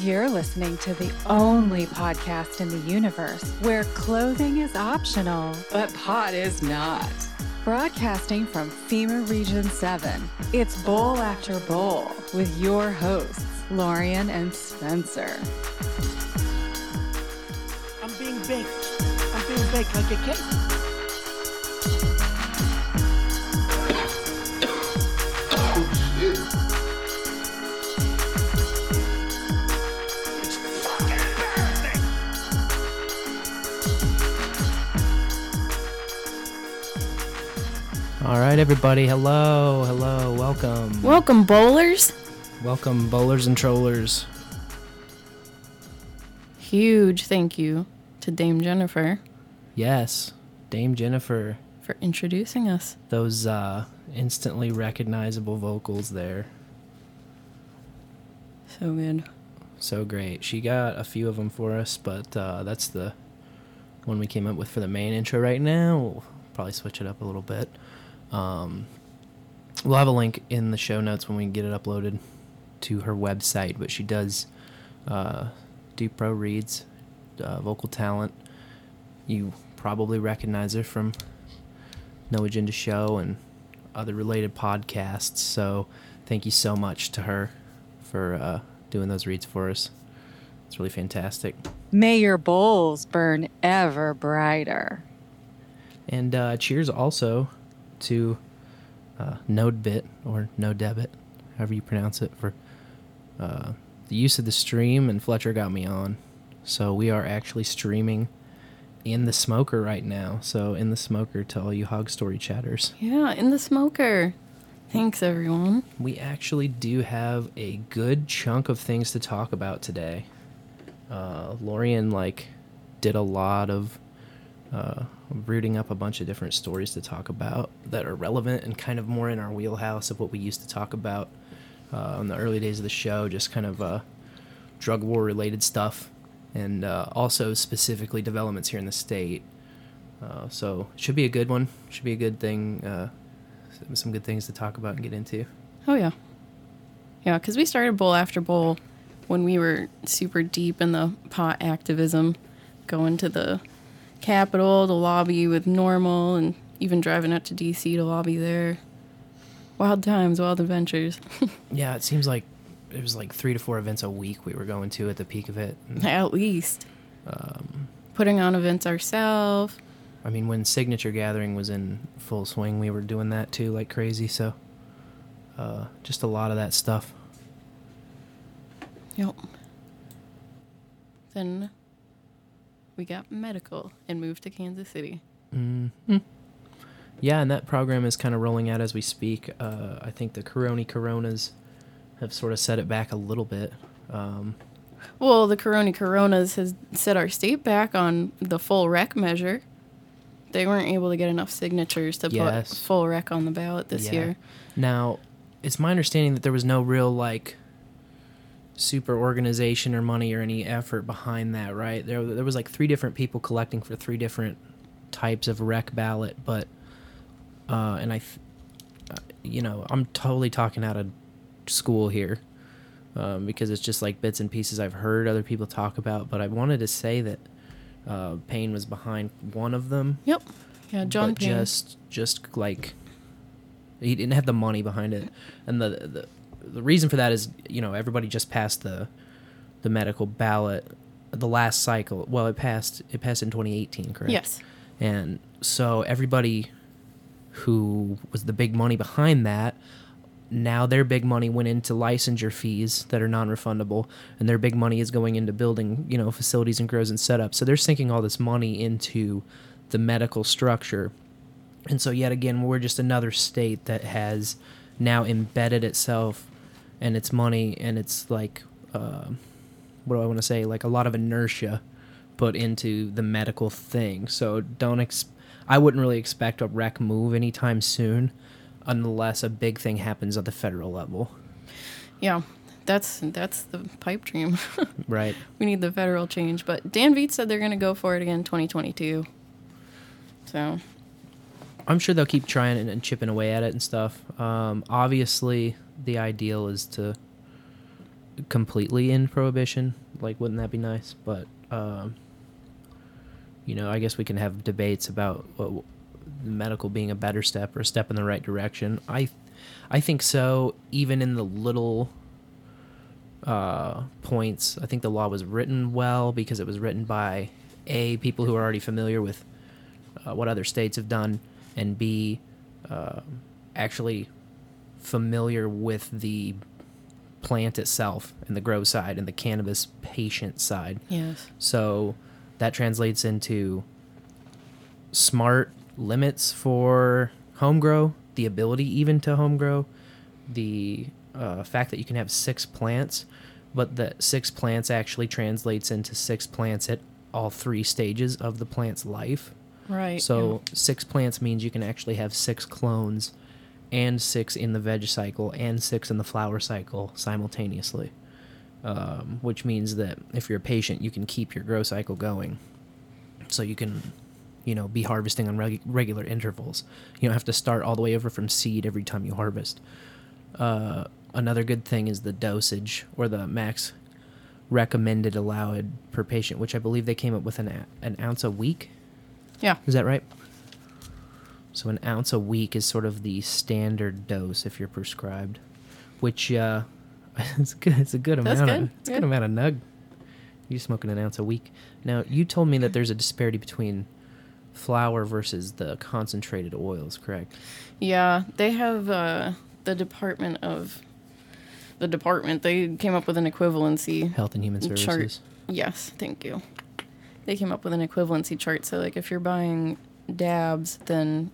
You're listening to the only podcast in the universe where clothing is optional, but pot is not. Broadcasting from FEMA Region 7, it's Bowl After Bowl with your hosts, Lorian and Spencer. I'm being baked. I'm being baked like a cake. All right, everybody. Hello, hello, welcome, Welcome, bowlers. welcome, bowlers and trollers. Huge thank you to Dame Jennifer Yes, Dame Jennifer. for introducing us. Those uh, instantly recognizable vocals there, So good. so great. She got a few of them for us, but uh, that's the one we came up with for the main intro right now. We'll probably switch it up a little bit. Um, we'll have a link in the show notes when we get it uploaded to her website, but she does uh, do pro reads, uh, vocal talent. You probably recognize her from No Agenda Show and other related podcasts. So thank you so much to her for uh, doing those reads for us. It's really fantastic. May your bowls burn ever brighter. And uh, cheers also to uh, NodeBit or No Debit, however you pronounce it, for uh, the use of the stream. And Fletcher got me on. So we are actually streaming in the smoker right now. So in the smoker to all you hog story chatters. Yeah, in the smoker. Thanks, everyone. We actually do have a good chunk of things to talk about today. Uh, Lorian like did a lot of uh, rooting up a bunch of different stories to talk about that are relevant and kind of more in our wheelhouse of what we used to talk about uh, in the early days of the show, just kind of uh, drug war related stuff, and uh, also specifically developments here in the state. Uh, so should be a good one. Should be a good thing. Uh, some good things to talk about and get into. Oh, yeah. Yeah, because we started bowl after bowl when we were super deep in the pot activism, going to the Capitol to lobby with NORML and even driving out to D.C. to lobby there. Wild times, wild adventures. Yeah, it seems like it was like three to four events a week we were going to at the peak of it. And, At least. Putting on events ourselves. I mean, when Signature Gathering was in full swing, we were doing that too like crazy. So, uh, just a lot of that stuff. Yep. Then we got medical and moved to Kansas City. Yeah, and that program is kind of rolling out as we speak. Uh, I think the Corona Coronas have sort of set it back a little bit. Um, Well, the Corona Coronas has set our state back on the full rec measure. They weren't able to get enough signatures to Yes. put full rec on the ballot this yeah. year. Now, it's my understanding that there was no real like super organization or money or any effort behind that, right? There, there was like three different people collecting for three different types of rec ballot, but uh, and I, th- uh, you know, I'm totally talking out of school here um, because it's just like bits and pieces I've heard other people talk about. But I wanted to say that uh, Payne was behind one of them, Yep. Yeah, John but Payne. just just like he didn't have the money behind it, and the the the reason for that is you know everybody just passed the the medical ballot the last cycle. Well, it passed it passed in 2018, correct? Yes. And so everybody who was the big money behind that, now their big money went into licensure fees that are non-refundable, and their big money is going into building, you know, facilities and grows and setup. So they're sinking all this money into the medical structure. And so yet again, we're just another state that has now embedded itself and its money and it's like uh, what do I want to say? Like a lot of inertia put into the medical thing. So don't ex- I wouldn't really expect a rec move anytime soon unless a big thing happens at the federal level. Yeah. That's that's the pipe dream. Right. we need the federal change, but Dan Viets said they're going to go for it again 2022. So, I'm sure they'll keep trying and, and chipping away at it and stuff. Um, obviously, the ideal is to completely end prohibition. Like, wouldn't that be nice? But, um, you know, I guess we can have debates about what, medical being a better step or a step in the right direction. I, I think so. Even in the little uh, points, I think the law was written well because it was written by a people who are already familiar with uh, what other states have done, and b uh, actually familiar with the plant itself and the grow side and the cannabis patient side. Yes. So that translates into smart limits for home grow, the ability even to home grow, the uh, fact that you can have six plants, but that six plants actually translates into six plants at all three stages of the plant's life. Right. So six plants means you can actually have six clones and six in the veg cycle and six in the flower cycle simultaneously. Um, which means that if you're a patient, you can keep your grow cycle going. So you can, you know, be harvesting on reg- regular intervals. You don't have to start all the way over from seed every time you harvest. Uh, another good thing is the dosage or the max recommended allowed per patient, which I believe they came up with an, a- an ounce a week. yeah. Is that right? So an ounce a week is sort of the standard dose if you're prescribed, which uh, it's good. It's a good That's amount. good. Of, it's a good amount of nug. You're smoking an ounce a week. Now you told me that there's a disparity between flower versus the concentrated oils, correct? Yeah, they have uh, the Department of the department. They came up with an equivalency Health and Human chart. Services. Yes, thank you. They came up with an equivalency chart. So, like, if you're buying dabs, then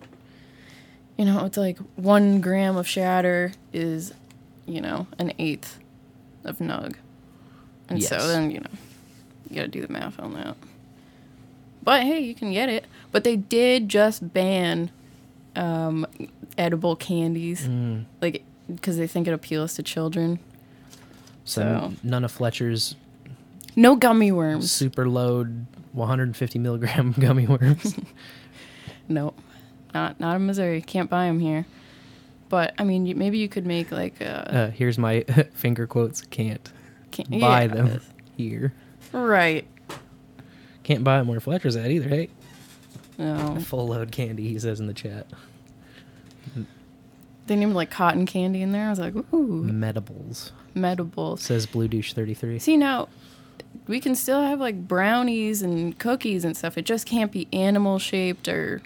you know it's like one gram of shatter is, you know, an eighth of nug, and so then you know you gotta do the math on that. But hey, you can get it. But they did just ban um, edible candies, Mm. like because they think it appeals to children. So, So- none of Fletcher's No gummy worms. super load 150 milligram gummy worms. Nope, not not in Missouri. Can't buy them here. But I mean, you, maybe you could make like a uh, here's my finger quotes. Can't can't buy yeah, them here. Right. Can't buy them where Fletcher's at either. Hey. No, Full load candy, he says in the chat. they named like cotton candy in there. I was like, ooh, Medibles. medibles. Says Blue Douche 33. See now, we can still have like brownies and cookies and stuff. It just can't be animal shaped or.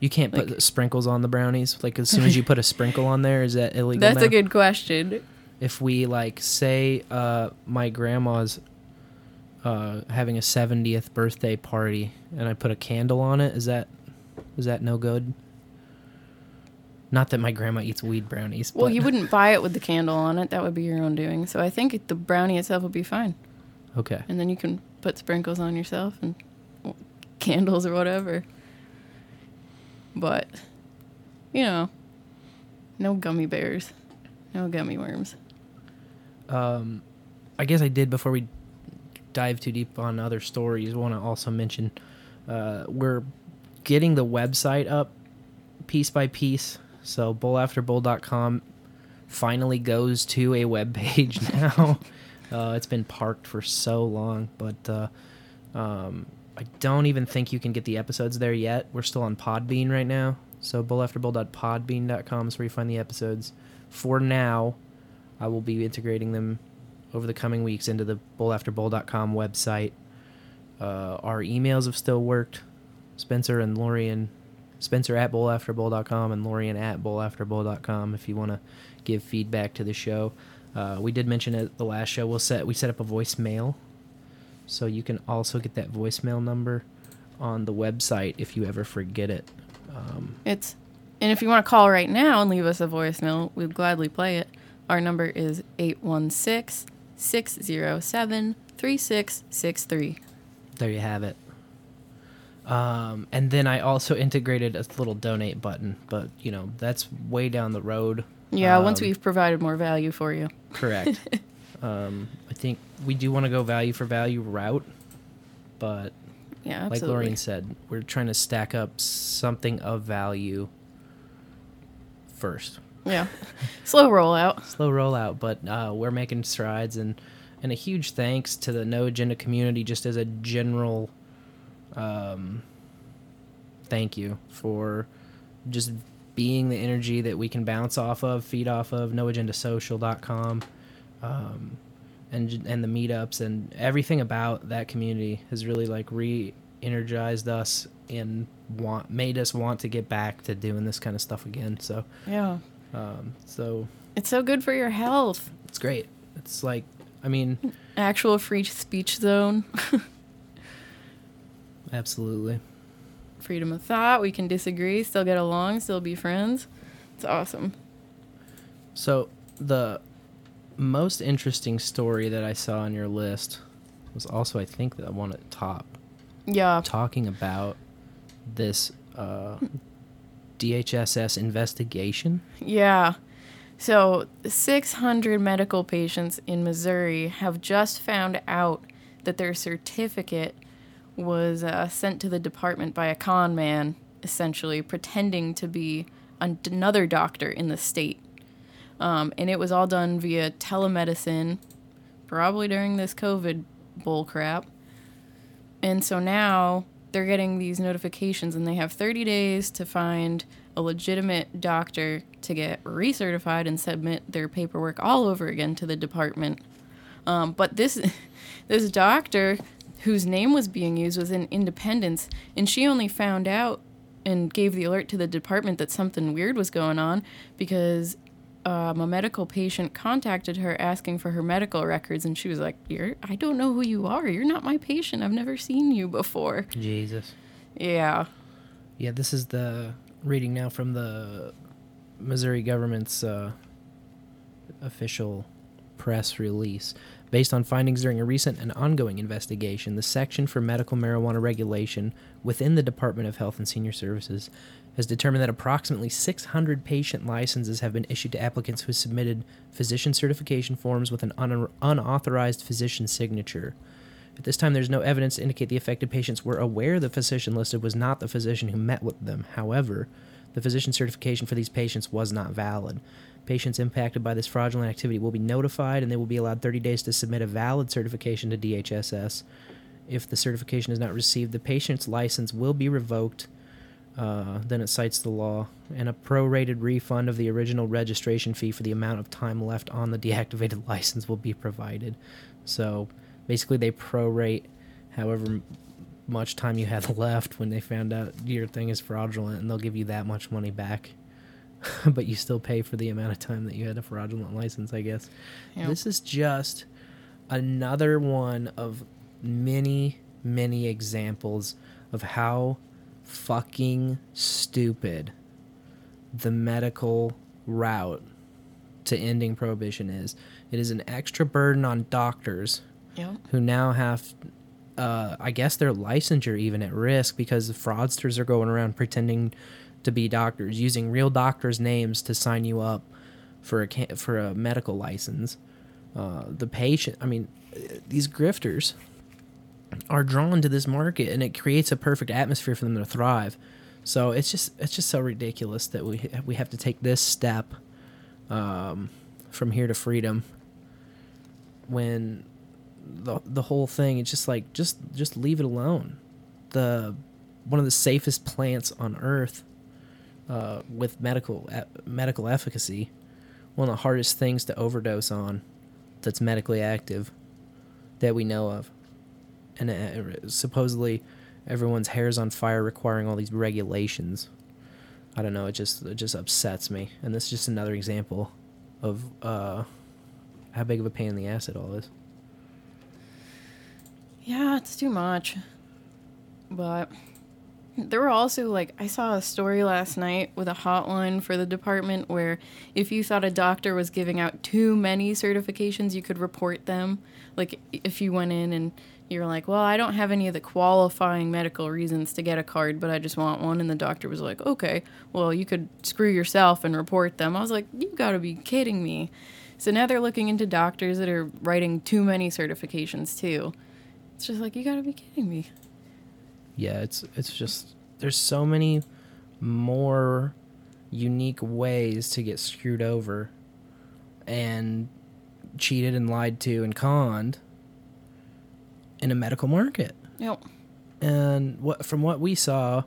You can't put sprinkles on the brownies. Like as soon as you put a sprinkle on there, is that illegal? That's now? a good question. If we like say uh, my grandma's uh, having a 70th birthday party and I put a candle on it, is that is that no good? Not that my grandma eats weed brownies. Well, you wouldn't buy it with the candle on it. That would be your own doing. So I think the brownie itself would be fine. Okay. And then you can put sprinkles on yourself and candles or whatever. But, you know, no gummy bears, no gummy worms. um, I guess I did before we dive too deep on other stories. Want to also mention uh, we're getting the website up piece by piece. So bowlafterbowl.com finally goes to a web page now. uh, it's been parked for so long, but uh, um, I don't even think you can get the episodes there yet. We're still on Podbean right now. So bowlafterbowl.podbean.com is where you find the episodes. For now, I will be integrating them over the coming weeks into the bowlafterbowl.com website. Uh, our emails have still worked. Spencer and Lorian, Spencer at bowlafterbowl.com and Lorian at bowlafterbowl.com if you want to give feedback to the show. Uh, we did mention at the last show we'll set we set up a voicemail, so you can also get that voicemail number on the website if you ever forget it. Um, It's, and if you want to call right now and leave us a voicemail, we'd gladly play it. Our number is 816 607 3663. there you have it. Um, and then I also integrated a little donate button, but you know that's way down the road. Yeah, once Um, we've provided more value for you. correct. um, I think we do want to go value for value route, but Yeah, like absolutely. Lorraine said, we're trying to stack up something of value first. Yeah. Slow rollout. Slow rollout, but uh, we're making strides, and and a huge thanks to the No Agenda community, just as a general um, thank you for just being the energy that we can bounce off of, feed off of, noagendasocial.com, um, and and the meetups and everything about that community has really like re-energized us and want made us want to get back to doing this kind of stuff again. So, Yeah. um, so It's so good for your health. it's great. It's like, I mean, Actual free speech zone. absolutely. Freedom of thought. We can disagree, still get along, still be friends. It's awesome. So the most interesting story that I saw on your list was also, I think, the one at the top, Yeah. talking about this uh, DHSS investigation. Yeah. So, 600 medical patients in Missouri have just found out that their certificate was uh, sent to the department by a con man, essentially pretending to be an- another doctor in the state. Um, and it was all done via telemedicine, probably during this COVID bull crap. And so now they're getting these notifications and they have 30 days to find a legitimate doctor to get recertified and submit their paperwork all over again to the department. Um, but this this doctor whose name was being used was in Independence and she only found out and gave the alert to the department that something weird was going on because um, a medical patient contacted her asking for her medical records and she was like you're i don't know who you are you're not my patient i've never seen you before Jesus. yeah Yeah, this is the reading now from the Missouri government's uh, official press release. Based on findings during a recent and ongoing investigation, the Section for Medical Marijuana Regulation within the Department of Health and Senior Services has determined that approximately 600 patient licenses have been issued to applicants who submitted physician certification forms with an un- unauthorized physician signature. At this time, there's no evidence to indicate the affected patients were aware the physician listed was not the physician who met with them. However, the physician certification for these patients was not valid. Patients impacted by this fraudulent activity will be notified and they will be allowed 30 days to submit a valid certification to DHSS. If the certification is not received, the patient's license will be revoked. Uh, then it cites the law, and a prorated refund of the original registration fee for the amount of time left on the deactivated license will be provided. So basically, they prorate however much time you had left when they found out your thing is fraudulent, and they'll give you that much money back. but you still pay for the amount of time that you had a fraudulent license, I guess. Yep. This is just another one of many, many examples of how fucking stupid the medical route to ending prohibition is. It is an extra burden on doctors Yep. who now have uh, I guess their licensure even at risk because the fraudsters are going around pretending to be doctors, using real doctors' names to sign you up for a for a medical license. Uh, the patient, I mean, these grifters are drawn to this market, and it creates a perfect atmosphere for them to thrive. So it's just it's just so ridiculous that we we have to take this step um, from here to freedom when the the whole thing it's just like just just leave it alone the one of the safest plants on earth uh, with medical e- medical efficacy one of the hardest things to overdose on that's medically active that we know of and uh, supposedly everyone's hair's on fire requiring all these regulations i don't know it just it just upsets me and this is just another example of uh, how big of a pain in the ass it all is Yeah, it's too much. But there were also like I saw a story last night with a hotline for the department where if you thought a doctor was giving out too many certifications, you could report them. Like if you went in and you're like, "Well, I don't have any of the qualifying medical reasons to get a card, but I just want one." And the doctor was like, "Okay, well, you could screw yourself and report them." I was like, "You got to be kidding me." So now they're looking into doctors that are writing too many certifications too. It's just like you gotta be kidding me. yeah it's it's just there's so many more unique ways to get screwed over and cheated and lied to and conned in a medical market. Yep. And what from what we saw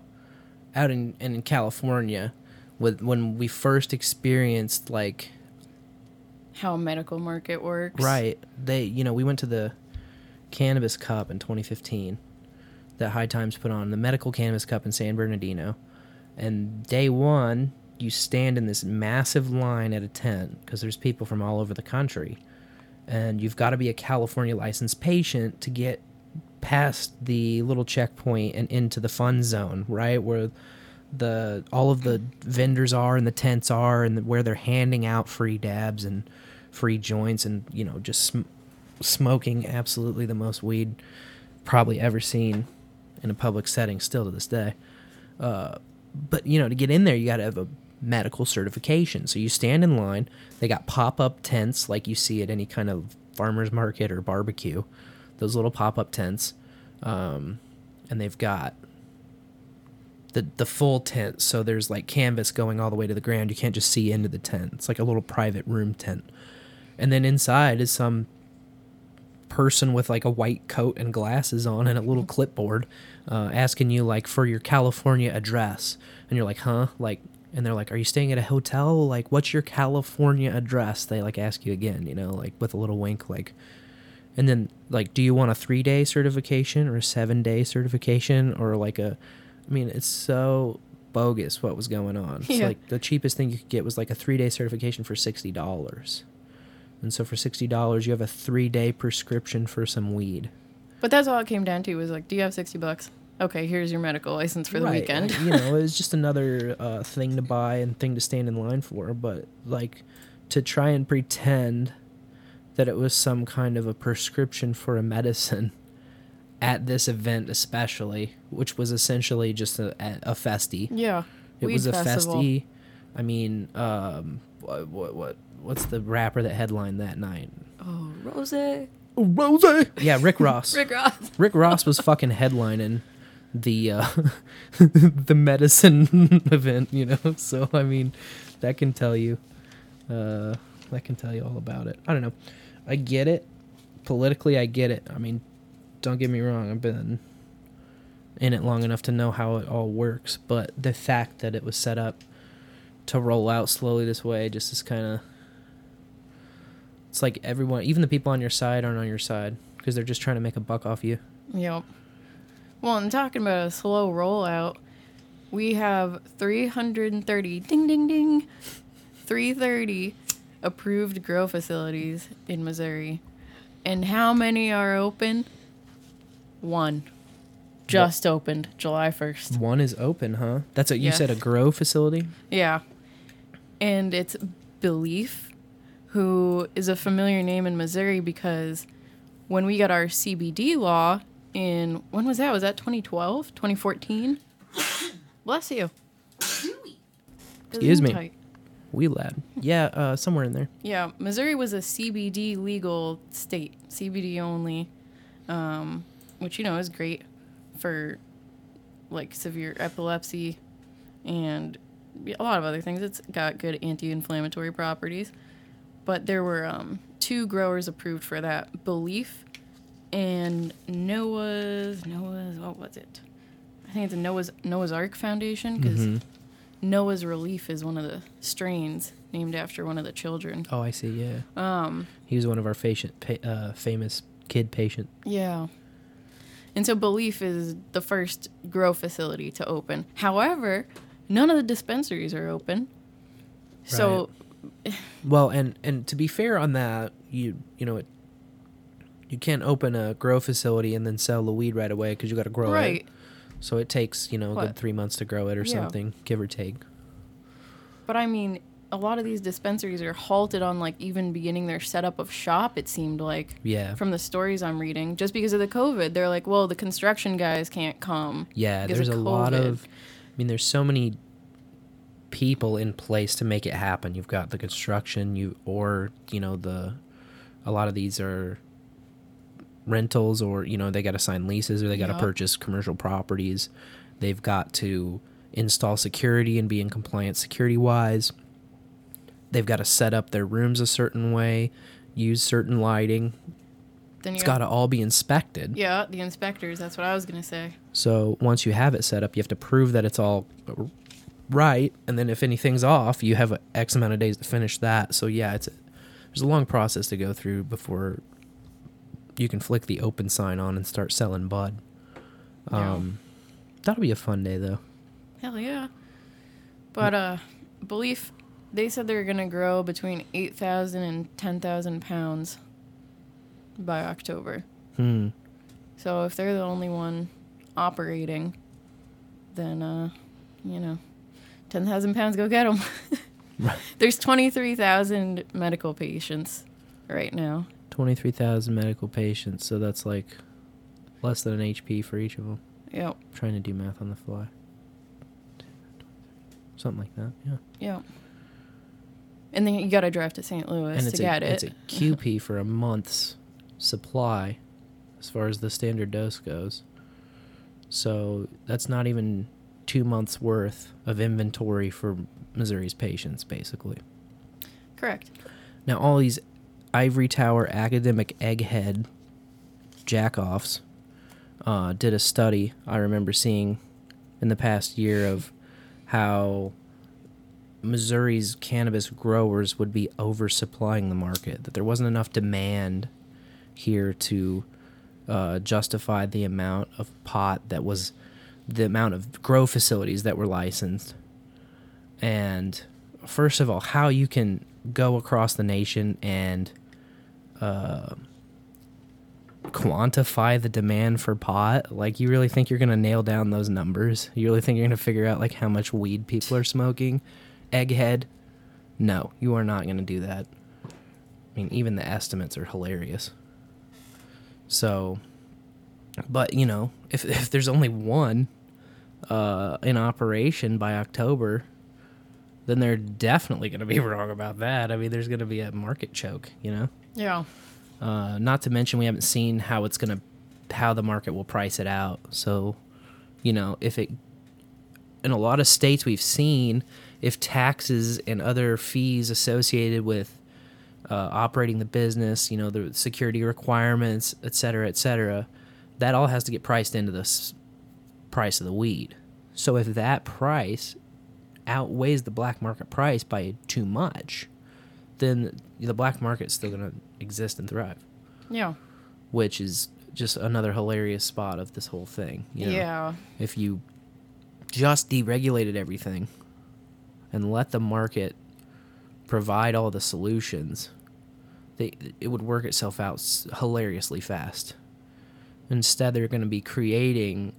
out in in California, with when we first experienced like How a medical market works. right, they you know we went to the Cannabis Cup in 2015 that High Times put on the Medical Cannabis Cup in San Bernardino, and day one you stand in this massive line at a tent because there's people from all over the country, and you've got to be a California licensed patient to get past the little checkpoint and into the fun zone, right where the all of the vendors are and the tents are and where they're handing out free dabs and free joints and you know just sm- smoking absolutely the most weed probably ever seen in a public setting still to this day. Uh, but you know to get in there you got to have a medical certification. So you stand in line they got pop-up tents like you see at any kind of farmers market or barbecue. Those little pop-up tents um, and they've got the the full tent. So there's like canvas going all the way to the ground. You can't just see into the tent. It's like a little private room tent. And then inside is some person with like a white coat and glasses on and a little clipboard uh, asking you like for your california address. And you're like huh? Like and they're like are you staying at a hotel? Like what's your california address? They like ask you again you know like with a little wink like and then like do you want a three day certification or a seven day certification or like a i mean it's so bogus what was going on Yeah. like the cheapest thing you could get was like a three day certification for sixty dollars and so for sixty dollars you have a three day prescription for some weed But that's all it came down to was like, do you have 60 bucks? Okay, here's your medical license for the Right, weekend. you know it was just another uh, thing to buy and thing to stand in line for but like to try and pretend that it was some kind of a prescription for a medicine at this event especially which was essentially just a, a festy yeah. it was a festival. festy i mean um what, what what what's the rapper that headlined that night Oh, Rose. rose yeah rick ross Rick Ross. Rick Ross was fucking headlining the uh, the medicine event, you know. So I mean, that can tell you, uh, that can tell you all about it. I don't know. I get it. Politically, I get it. I mean, don't get me wrong. I've been in it long enough to know how it all works. But the fact that it was set up to roll out slowly this way just is kind of. It's like everyone, even the people on your side, aren't on your side because they're just trying to make a buck off you. Yep. Well, I'm talking about a slow rollout, we have 330, ding, ding, ding, 330 approved grow facilities in Missouri. And how many are open? One. Just opened July 1st. One is open, huh? That's what you Yes. said, a grow facility? Yeah. And it's BeLeaf, who is a familiar name in Missouri because when we got our CBD law in, when was that? Was that 2012? 2014? Bless you. Excuse me. Tight. Wee lad. Yeah, uh, somewhere in there. Yeah, Missouri was a CBD legal state, CBD only, um, which you know is great for like severe epilepsy and a lot of other things. It's got good anti-inflammatory properties. But there were um, two growers approved for that, BeLeaf and Noah's Noah's what was it? I think it's a Noah's Noah's Ark Foundation because Mhm. Noah's Relief is one of the strains named after one of the children. Oh, I see. Yeah. Um, He was one of our patient, pa- uh, famous kid patient. yeah. And so BeLeaf is the first grow facility to open. However, none of the dispensaries are open. So, Well, and and to be fair on that, you you know it. You can't open a grow facility and then sell the weed right away because you got to grow it. right. it. So it takes you know a good three months to grow it or Yeah. something, give or take. But I mean, a lot of these dispensaries are halted on like even beginning their setup of shop, it seemed like. Yeah. From the stories I'm reading, just because of the COVID, they're like, well, the construction guys can't come. Yeah, because there's of a lot COVID. of. I mean, there's so many people in place to make it happen. You've got the construction, you or you know the, a lot of these are rentals or you know they got to sign leases or they got to Yeah. purchase commercial properties. They've got to install security and be in compliance security wise. They've got to set up their rooms a certain way. use certain lighting. Then It's got to all be inspected. Yeah, the inspectors. That's what I was gonna say. So once you have it set up, you have to prove that it's all right, and then if anything's off, you have X amount of days to finish that. So yeah, it's there's a long process to go through before you can flick the open sign on and start selling bud. Yeah. Um, that'll be a fun day though. Hell yeah. But uh, BeLeaf, they said they're gonna grow between 8,000 and 10,000 pounds by October. Hmm. So if they're the only one operating, then uh, you know, 10,000 pounds, go get them. Right. There's 23,000 medical patients right now. Twenty three thousand medical patients, so that's like less than an HP for each of them. Yep. trying to do math on the fly. Something like that, yeah. Yep. And then you got to drive to St. Louis and to get a, it. it's a QP for a month's supply as far as the standard dose goes. So that's not even two months worth of inventory for Missouri's patients, basically. Correct. Now, all these ivory tower academic egghead jackoffs uh, did a study I remember seeing in the past year of how Missouri's cannabis growers would be oversupplying the market, that there wasn't enough demand here to uh, justify the amount of pot that was the amount of grow facilities that were licensed. And first of all, how you can go across the nation and uh, quantify the demand for pot. Like, you really think you're going to nail down those numbers? You really think you're going to figure out, like, how much weed people are smoking? Egghead? No, you are not going to do that. I mean, even the estimates are hilarious. So, but, you know, if, if there's only one uh, in operation by October, then they're definitely going to be wrong about that. I mean, there's going to be a market choke, you know? Yeah. Uh, not to mention, we haven't seen how it's gonna, how the market will price it out. So, you know, if it, in a lot of states we've seen, if taxes and other fees associated with uh, operating the business, you know, the security requirements, et cetera, et cetera, that all has to get priced into the price of the weed. So if that price outweighs the black market price by too much, then the black market's still going to exist and thrive, Yeah. which is just another hilarious spot of this whole thing. You know? Yeah. If you just deregulated everything and let the market provide all the solutions, they, it would work itself out hilariously fast. Instead, they're going to be creating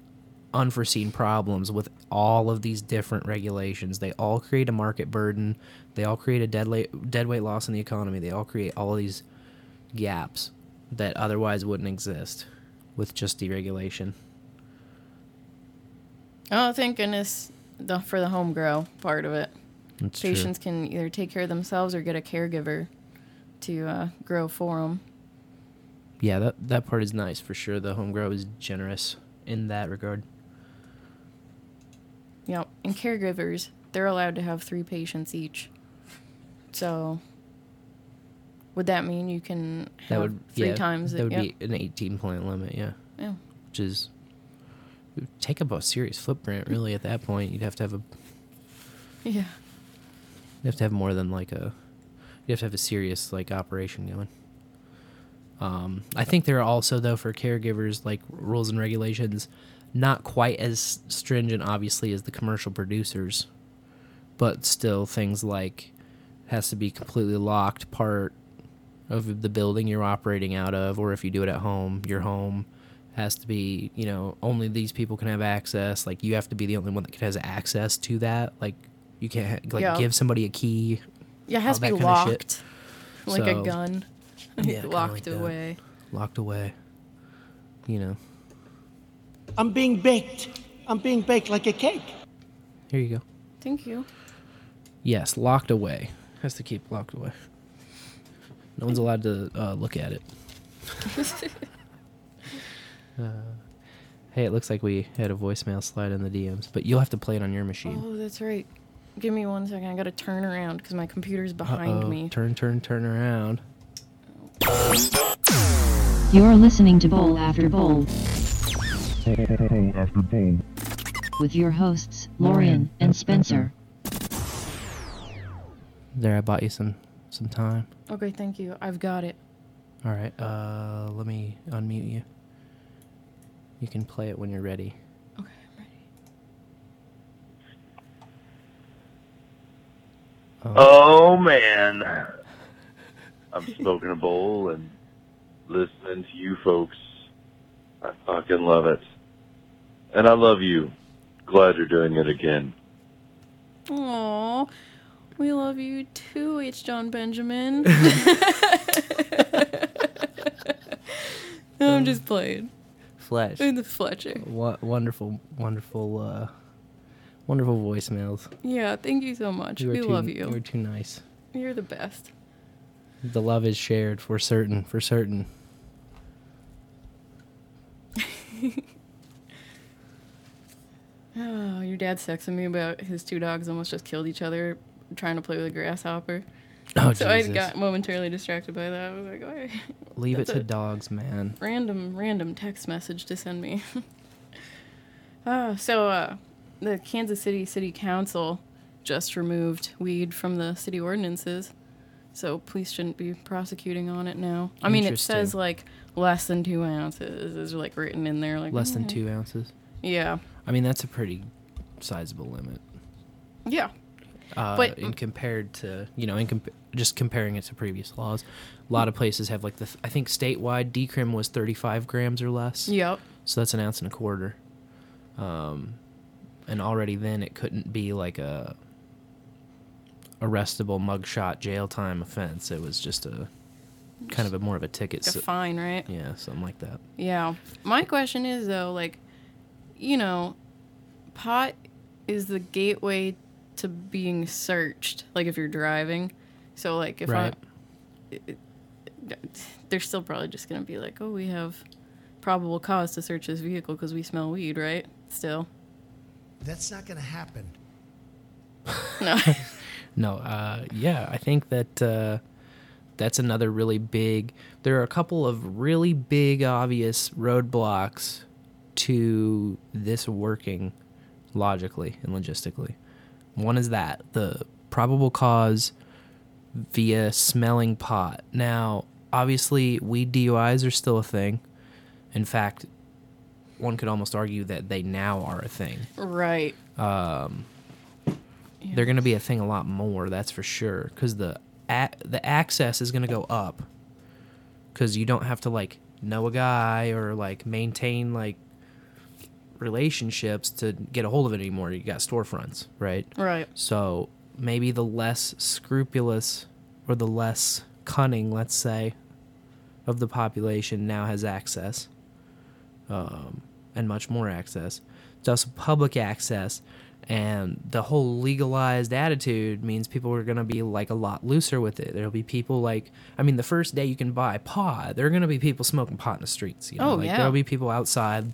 unforeseen problems with all of these different regulations. They all create a market burden. They all create a dead, la- dead weight loss in the economy. They all create all these gaps that otherwise wouldn't exist with just deregulation. Oh, thank goodness the, for the home grow part of it. That's true. Patients can either take care of themselves or get a caregiver to uh, grow for them. Yeah, that that part is nice for sure. The home grow is generous in that regard. Yep. And caregivers, they're allowed to have three patients each. So, would that mean you can have That would three yeah, times? That would Yep. be an 18 point limit, yeah. Yeah. Which is it would take up a serious footprint really at that point. You'd have to have a Yeah. you have to have more than like a you have to have a serious like operation going. Um, I think there are also though for caregivers like rules and regulations not quite as stringent obviously as the commercial producers, but still things like has to be completely locked part of the building you're operating out of or if you do it at home, your home has to be, you know, only these people can have access. Like you have to be the only one that has access to that. Like you can't like Yeah. give somebody a key. Yeah, it has to be that kinda shit. locked. Like So- a gun. Yeah, locked like that. away. locked away. You know. I'm being baked. I'm being baked like a cake. Here you go. Thank you. Yes, locked away. Has to keep locked away. No one's allowed to uh, look at it. uh, hey, it looks like we had a voicemail slide in the DMs, but you'll have to play it on your machine. Oh, that's right. Give me one second. I gotta turn around because my computer's behind Uh-oh. me. Turn, turn, turn around. You're listening to Bowl After Bowl After bowl. with your hosts, Lorian and Spencer. There, I bought you some some time. Okay, thank you. I've got it. All right. Uh, let me unmute you. You can play it when you're ready. Okay, I'm ready. Oh man, I'm smoking a bowl and listening to you folks. I fucking love it, and I love you. Glad you're doing it again. Aw, we love you too, H. John Benjamin. I'm just playing. Fletch. The Fletcher. Wo- wonderful, wonderful, uh, wonderful voicemails. Yeah, thank you so much. You we too, love You You're too nice. You're the best. The love is shared for certain. For certain. Oh, your dad's texting me about his two dogs almost just killed each other trying to play with a grasshopper. Oh so I got momentarily distracted by that. I was like, Leave it to dogs, man. random random text message to send me. uh, so uh, the Kansas City City Council just removed weed from the city ordinances. So police shouldn't be prosecuting on it now. I mean, it says like less than two ounces is like written in there. Like Less than mm, two ounces. Yeah, I mean, that's a pretty sizable limit. yeah. Uh, But- in compared to you know, in comp- just comparing it to previous laws, a lot of places have like the I think statewide decrim was 35 grams or less. Yep. So that's an ounce and a quarter. Um, and already then it couldn't be like a arrestable mugshot jail time offense. It was just a kind of a more of a ticket. Like a so- fine, right? yeah, something like that. Yeah. My question is though, like, you know, pot is the gateway to being searched. Like if you're driving, so like if Right. I, they're still probably just gonna be like, oh, we have probable cause to search this vehicle because we smell weed, right? Still, That's not going to happen. no. No, uh, yeah, I think that uh, that's another really big. There are a couple of really big, obvious roadblocks to this working logically and logistically. One is that the probable cause via smelling pot. Now, obviously, weed DUIs are still a thing. In fact, one could almost argue that they now are a thing right. Um. they're going to be a thing a lot more that's for sure because the a- the access is going to go up because you don't have to like know a guy or like maintain like relationships to get a hold of it anymore you got storefronts right Right. so maybe the less scrupulous or the less cunning let's say of the population now has access um, and much more access. Also public access, and the whole legalized attitude means people are going to be like a lot looser with it. There'll be people like, I mean, the first day you can buy pot, there are going to be people smoking pot in the streets. You know? Oh, like, yeah. There'll be people outside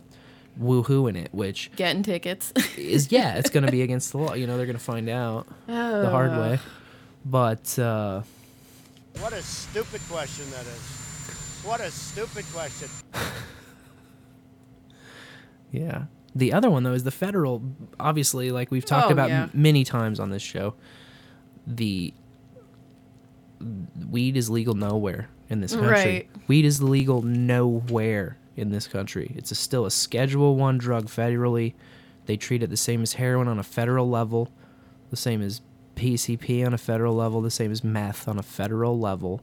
woohooing it, which Getting tickets. is, yeah, it's going to be against the law. You know, they're going to find out the hard way. But, uh, What a stupid question that is. What a stupid question. Yeah. The other one though is the federal. Obviously, like we've talked Oh, about yeah. m- many times on this show, the weed is legal nowhere in this country. Right. Weed is legal nowhere in this country. It's a, still a Schedule One drug federally. They treat it the same as heroin on a federal level, the same as PCP on a federal level, the same as meth on a federal level.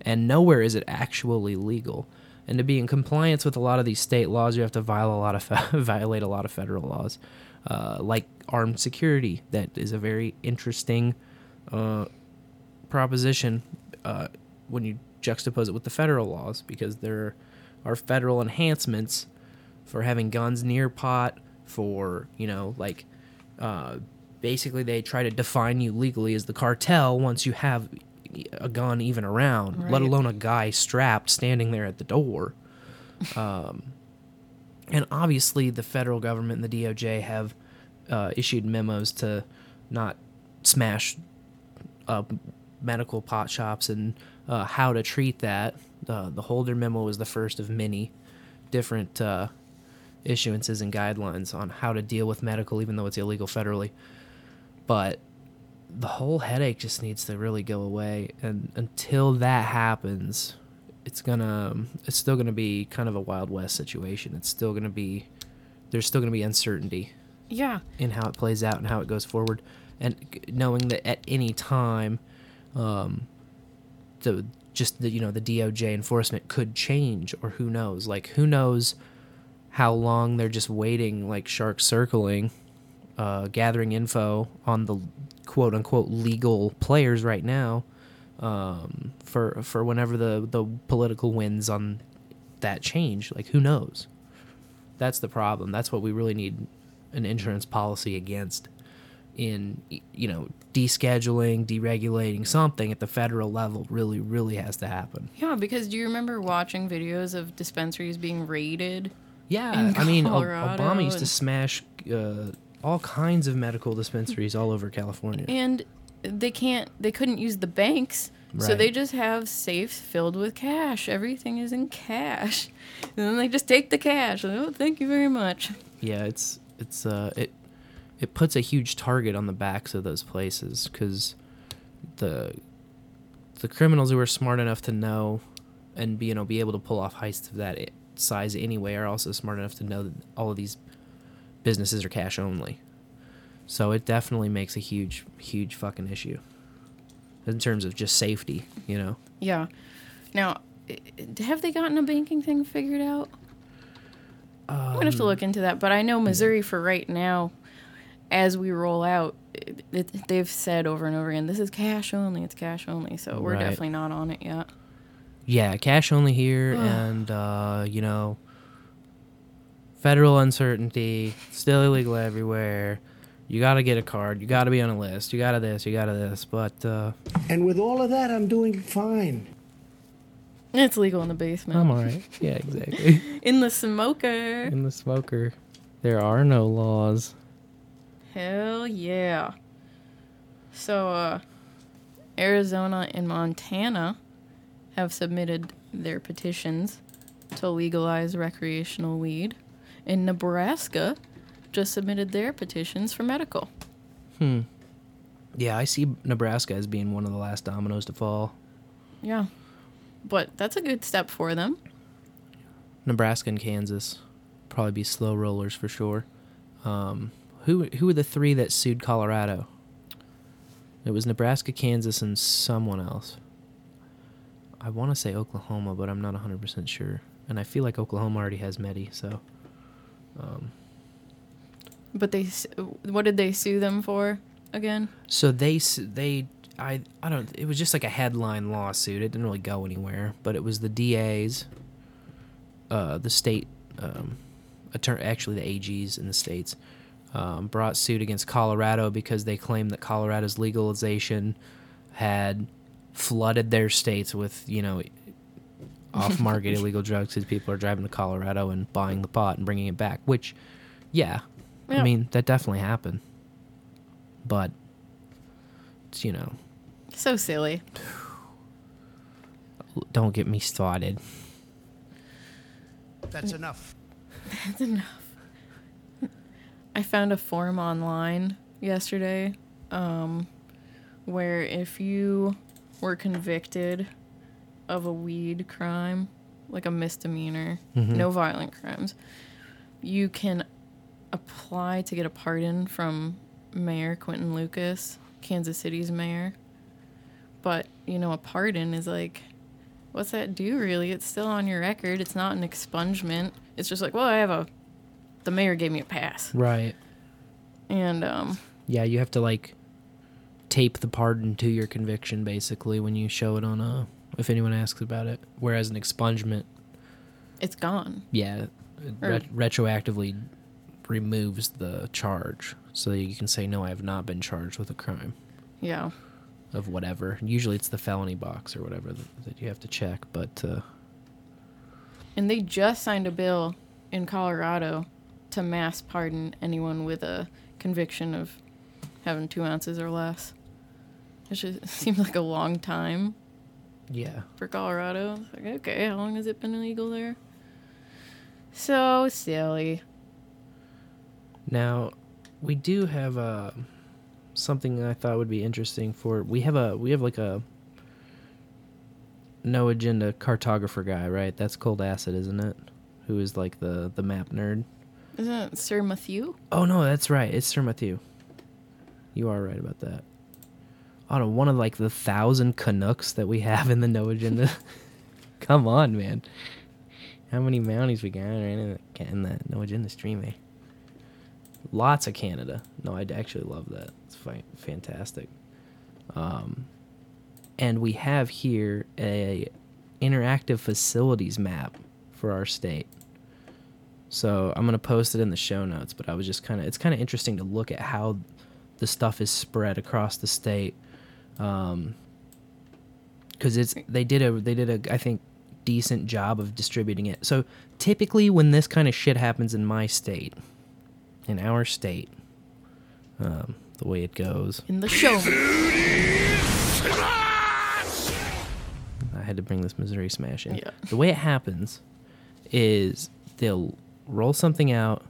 And nowhere is it actually legal. And to be in compliance with a lot of these state laws, you have to violate a lot of fe- violate a lot of federal laws, uh, like armed security. That is a very interesting uh, proposition uh, when you juxtapose it with the federal laws, because there are federal enhancements for having guns near pot, for you know, like uh, basically they try to define you legally as the cartel once you have a gun even around, let alone a guy strapped standing there at the door. Um, and obviously, the federal government and the DOJ have uh, issued memos to not smash uh, medical pot shops and uh, how to treat that. Uh, the Holder memo was the first of many different uh, issuances and guidelines on how to deal with medical, even though it's illegal federally. But the whole headache just needs to really go away, and until that happens, it's gonna it's still gonna be kind of a wild west situation. It's still gonna be there's still gonna be uncertainty Yeah. in how it plays out and how it goes forward, and knowing that at any time, um, the just the you know the DOJ enforcement could change, or who knows? Like who knows how long they're just waiting, like sharks circling, uh, gathering info on the quote unquote legal players right now, um, for for whenever the the political winds on that change. Like who knows? That's the problem. That's what we really need an insurance policy against in you know descheduling, deregulating something at the federal level really really has to happen. Yeah, because do you remember watching videos of dispensaries being raided? Yeah, I mean Colorado Obama used to smash uh, all kinds of medical dispensaries all over California. And they can't they couldn't use the banks. So they just have safes filled with cash. Everything is in cash. And then they just take the cash. Oh, thank you very much. yeah, it's it's uh it it puts a huge target on the backs of those places because the the criminals who are smart enough to know and be, you know be able to pull off heists of that eh, size anyway are also smart enough to know that all of these businesses are cash only. So it definitely makes a huge huge fucking issue in terms of just safety, you know. Yeah. Now, have they gotten a banking thing figured out? I'm gonna have to um, look into that. But I know Missouri for right now, as we roll out, it, it, they've said over and over again, this is cash only. It's cash only. So we're Right. definitely not on it yet. Yeah, cash only here, and uh, you know, federal uncertainty, still illegal everywhere. You got to get a card. You got to be on a list. You got to this. You got to this. But uh, And with all of that, I'm doing fine. It's legal in the basement. I'm all right. Yeah, exactly. In the smoker. In the smoker, there are no laws. Hell yeah. So, uh, Arizona and Montana have submitted their petitions to legalize recreational weed, and Nebraska just submitted their petitions for medical. Hmm. Yeah, I see Nebraska as being one of the last dominoes to fall. Yeah. But that's a good step for them. Nebraska and Kansas probably be slow rollers for sure. Um, who who were the three that sued Colorado? It was Nebraska, Kansas, and someone else. I want to say Oklahoma, but I'm not 100% sure. And I feel like Oklahoma already has Medi, so Um, But they, what did they sue them for again? so they they I I don't it was just like a headline lawsuit. It didn't really go anywhere, but it was the DAs uh the state um attorney actually the AGs in the states um, brought suit against Colorado because they claimed that Colorado's legalization had flooded their states with, you know, off-market illegal drugs because people are driving to Colorado and buying the pot and bringing it back, which yeah. I mean, that definitely happened. But it's, you know, So silly. don't get me started. That's enough. That's enough. I found a form online yesterday um, where if you were convicted of a weed crime, like a misdemeanor, no violent crimes, you can apply to get a pardon from Mayor Quinton Lucas, Kansas City's mayor. But, you know, a pardon is like, what's that do really? It's still on your record. It's not an expungement. It's just like, well, I have a, the mayor gave me a pass. Right. And, um, Yeah, you have to like tape the pardon to your conviction basically when you show it on a if anyone asks about it. Whereas an expungement, it's gone. yeah, it ret- retroactively removes the charge so that you can say no, I have not been charged with a crime Yeah. of whatever. Usually it's the felony box or whatever that, that you have to check, but uh, And they just signed a bill in Colorado to mass pardon anyone with a conviction of having two ounces or less. It just seems like a long time Yeah. for Colorado. It's like, okay, how long has it been illegal there? So silly. Now, we do have uh, something I thought would be interesting for. We have a we have like a no agenda cartographer guy, right? That's Cold Acid, isn't it? Who is like the the map nerd? Isn't it Sir Matthew? Oh no, that's right. It's Sir Matthew. You are right about that. No, one of like the thousand Canucks that we have in the no agenda. Come on, man. How many Mounties we got in the, in that no agenda stream, eh? Lots of Canada. No, I actually love that. It's fantastic. Um, and we have here a interactive facilities map for our state. So I'm gonna post it in the show notes. But I was just kind of it's kind of interesting to look at how the stuff is spread across the state. Um, because it's they did a they did a I think decent job of distributing it. So typically when this kind of shit happens in my state, in our state, um, the way it goes, In the show. I had to bring this Missouri Smash in. Yeah. The way it happens is they'll roll something out,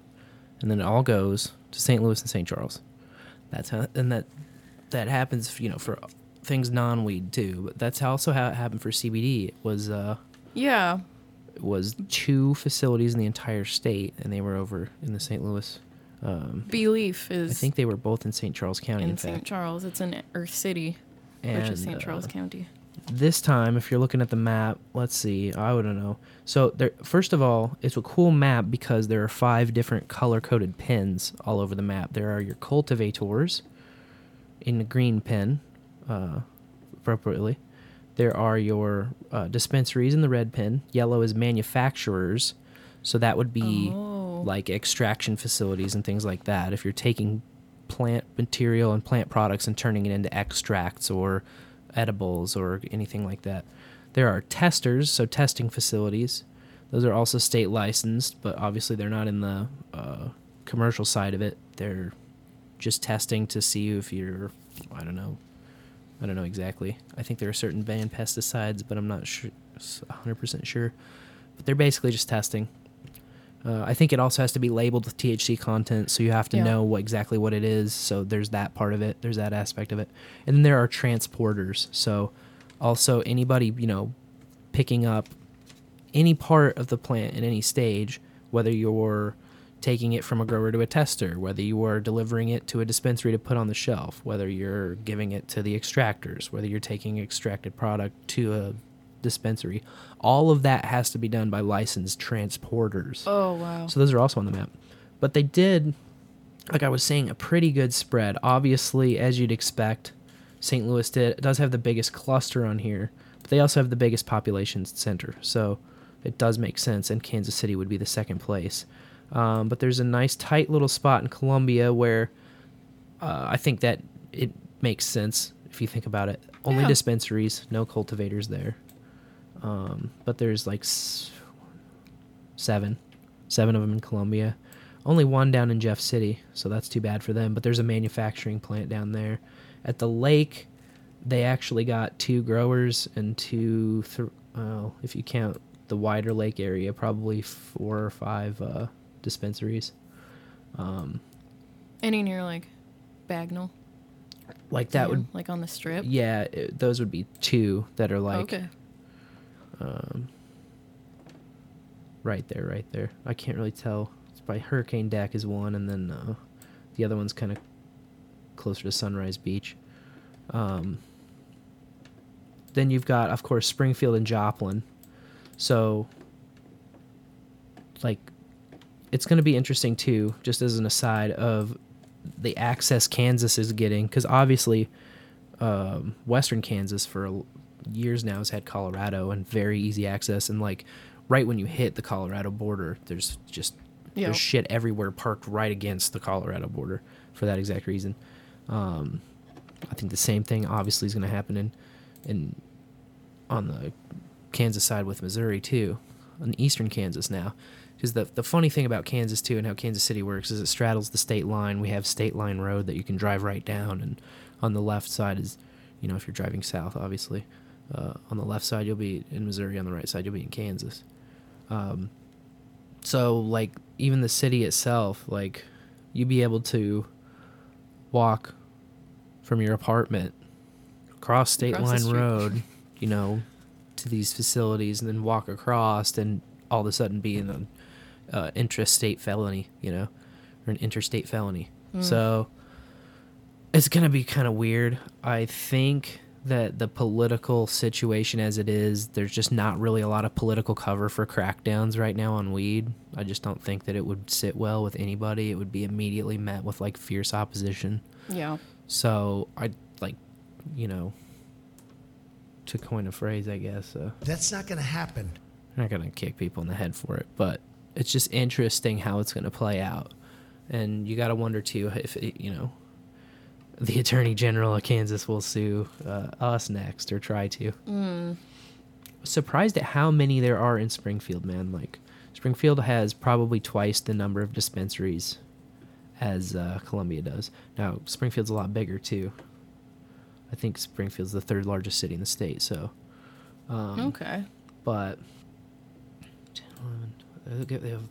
and then it all goes to St. Louis and St. Charles. That's how, and that that happens, you know, for things non-weed too. But that's also how it happened for CBD. It was uh, Yeah. it was two facilities in the entire state, and they were over in the St. Louis. Um, BeLeaf is I think they were both in St. Charles County. In, in St. Charles. It's in Earth City, which is St. Charles uh, County. This time, if you're looking at the map, let's see, I wouldn't know. So there, first of all, it's a cool map because there are five different color-coded pins all over the map. There are your cultivators in the green pin, uh, appropriately. There are your uh, dispensaries in the red pin. Yellow is manufacturers, so that would be Oh. like extraction facilities and things like that. If you're taking plant material and plant products and turning it into extracts or edibles or anything like that. There are testers, so testing facilities. Those are also state licensed, but obviously they're not in the uh, commercial side of it. They're just testing to see if you're, I don't know, I don't know exactly. I think there are certain banned pesticides, but I'm not sure, 100% sure. But they're basically just testing. Uh, I think it also has to be labeled with THC content, so you have to Yeah. know what, exactly what it is. So there's that part of it. There's that aspect of it, and then there are transporters. So also anybody you know picking up any part of the plant in any stage, whether you're taking it from a grower to a tester, whether you are delivering it to a dispensary to put on the shelf, whether you're giving it to the extractors, whether you're taking extracted product to a dispensary, all of that has to be done by licensed transporters. Oh wow. So those are also on the map. But they did, like I was saying, a pretty good spread. Obviously, as you'd expect, St. Louis did does have the biggest cluster on here, but they also have the biggest population center. So it does make sense, and Kansas City would be the second place. Um, but there's a nice tight little spot in Columbia where uh, I think that it makes sense if you think about it. Only Yeah. dispensaries, no cultivators there. Um, but there's like s- seven, seven of them in Columbia. Only one down in Jeff City, so that's too bad for them. But there's a manufacturing plant down there. At the lake, they actually got two growers and two, th- well, if you count the wider lake area, probably four or five uh, dispensaries. Um, Any near like Bagnell? like that would, like on the strip. yeah, it, those would be two that are like okay. Um, right there, right there. I can't really tell. It's by Hurricane Deck is one, and then uh, the other one's kind of closer to Sunrise Beach. Um, then you've got, of course, Springfield and Joplin. So, like, it's going to be interesting too, just as an aside, of the access Kansas is getting, because obviously, um, Western Kansas for a- years now has had Colorado and very easy access, and like right when you hit the Colorado border, there's just Yeah. there's shit everywhere parked right against the Colorado border for that exact reason. Um, I think the same thing obviously is going to happen in in on the Kansas side with Missouri too, on eastern Kansas now. Because the the funny thing about Kansas too and how Kansas City works is it straddles the state line. We have state line road that you can drive right down, and on the left side is, you know, if you're driving south, obviously, Uh, on the left side, you'll be in Missouri. On the right side, you'll be in Kansas. Um, so like even the city itself, like you'd be able to walk from your apartment across State Across Line. Road, you know, to these facilities, and then walk across, and all of a sudden be in an uh, intrastate felony, you know, or an interstate felony. So it's gonna be kind of weird. I think that the political situation as it is, there's just not really a lot of political cover for crackdowns right now on weed. I just don't think that it would sit well with anybody. It would be immediately met with like fierce opposition. Yeah. So I like, you know, to coin a phrase, I guess. Uh, That's not going to happen. I'm not gonna kick people in the head for it, but it's just interesting how it's gonna play out, and you gotta wonder too if it, you know the attorney general of Kansas will sue uh, us next or try to. Surprised at how many there are in Springfield, man. Like Springfield has probably twice the number of dispensaries as uh, Columbia does. Now Springfield's a lot bigger too. I think Springfield's the third largest city in the state, so um, okay. but 10, 11, they have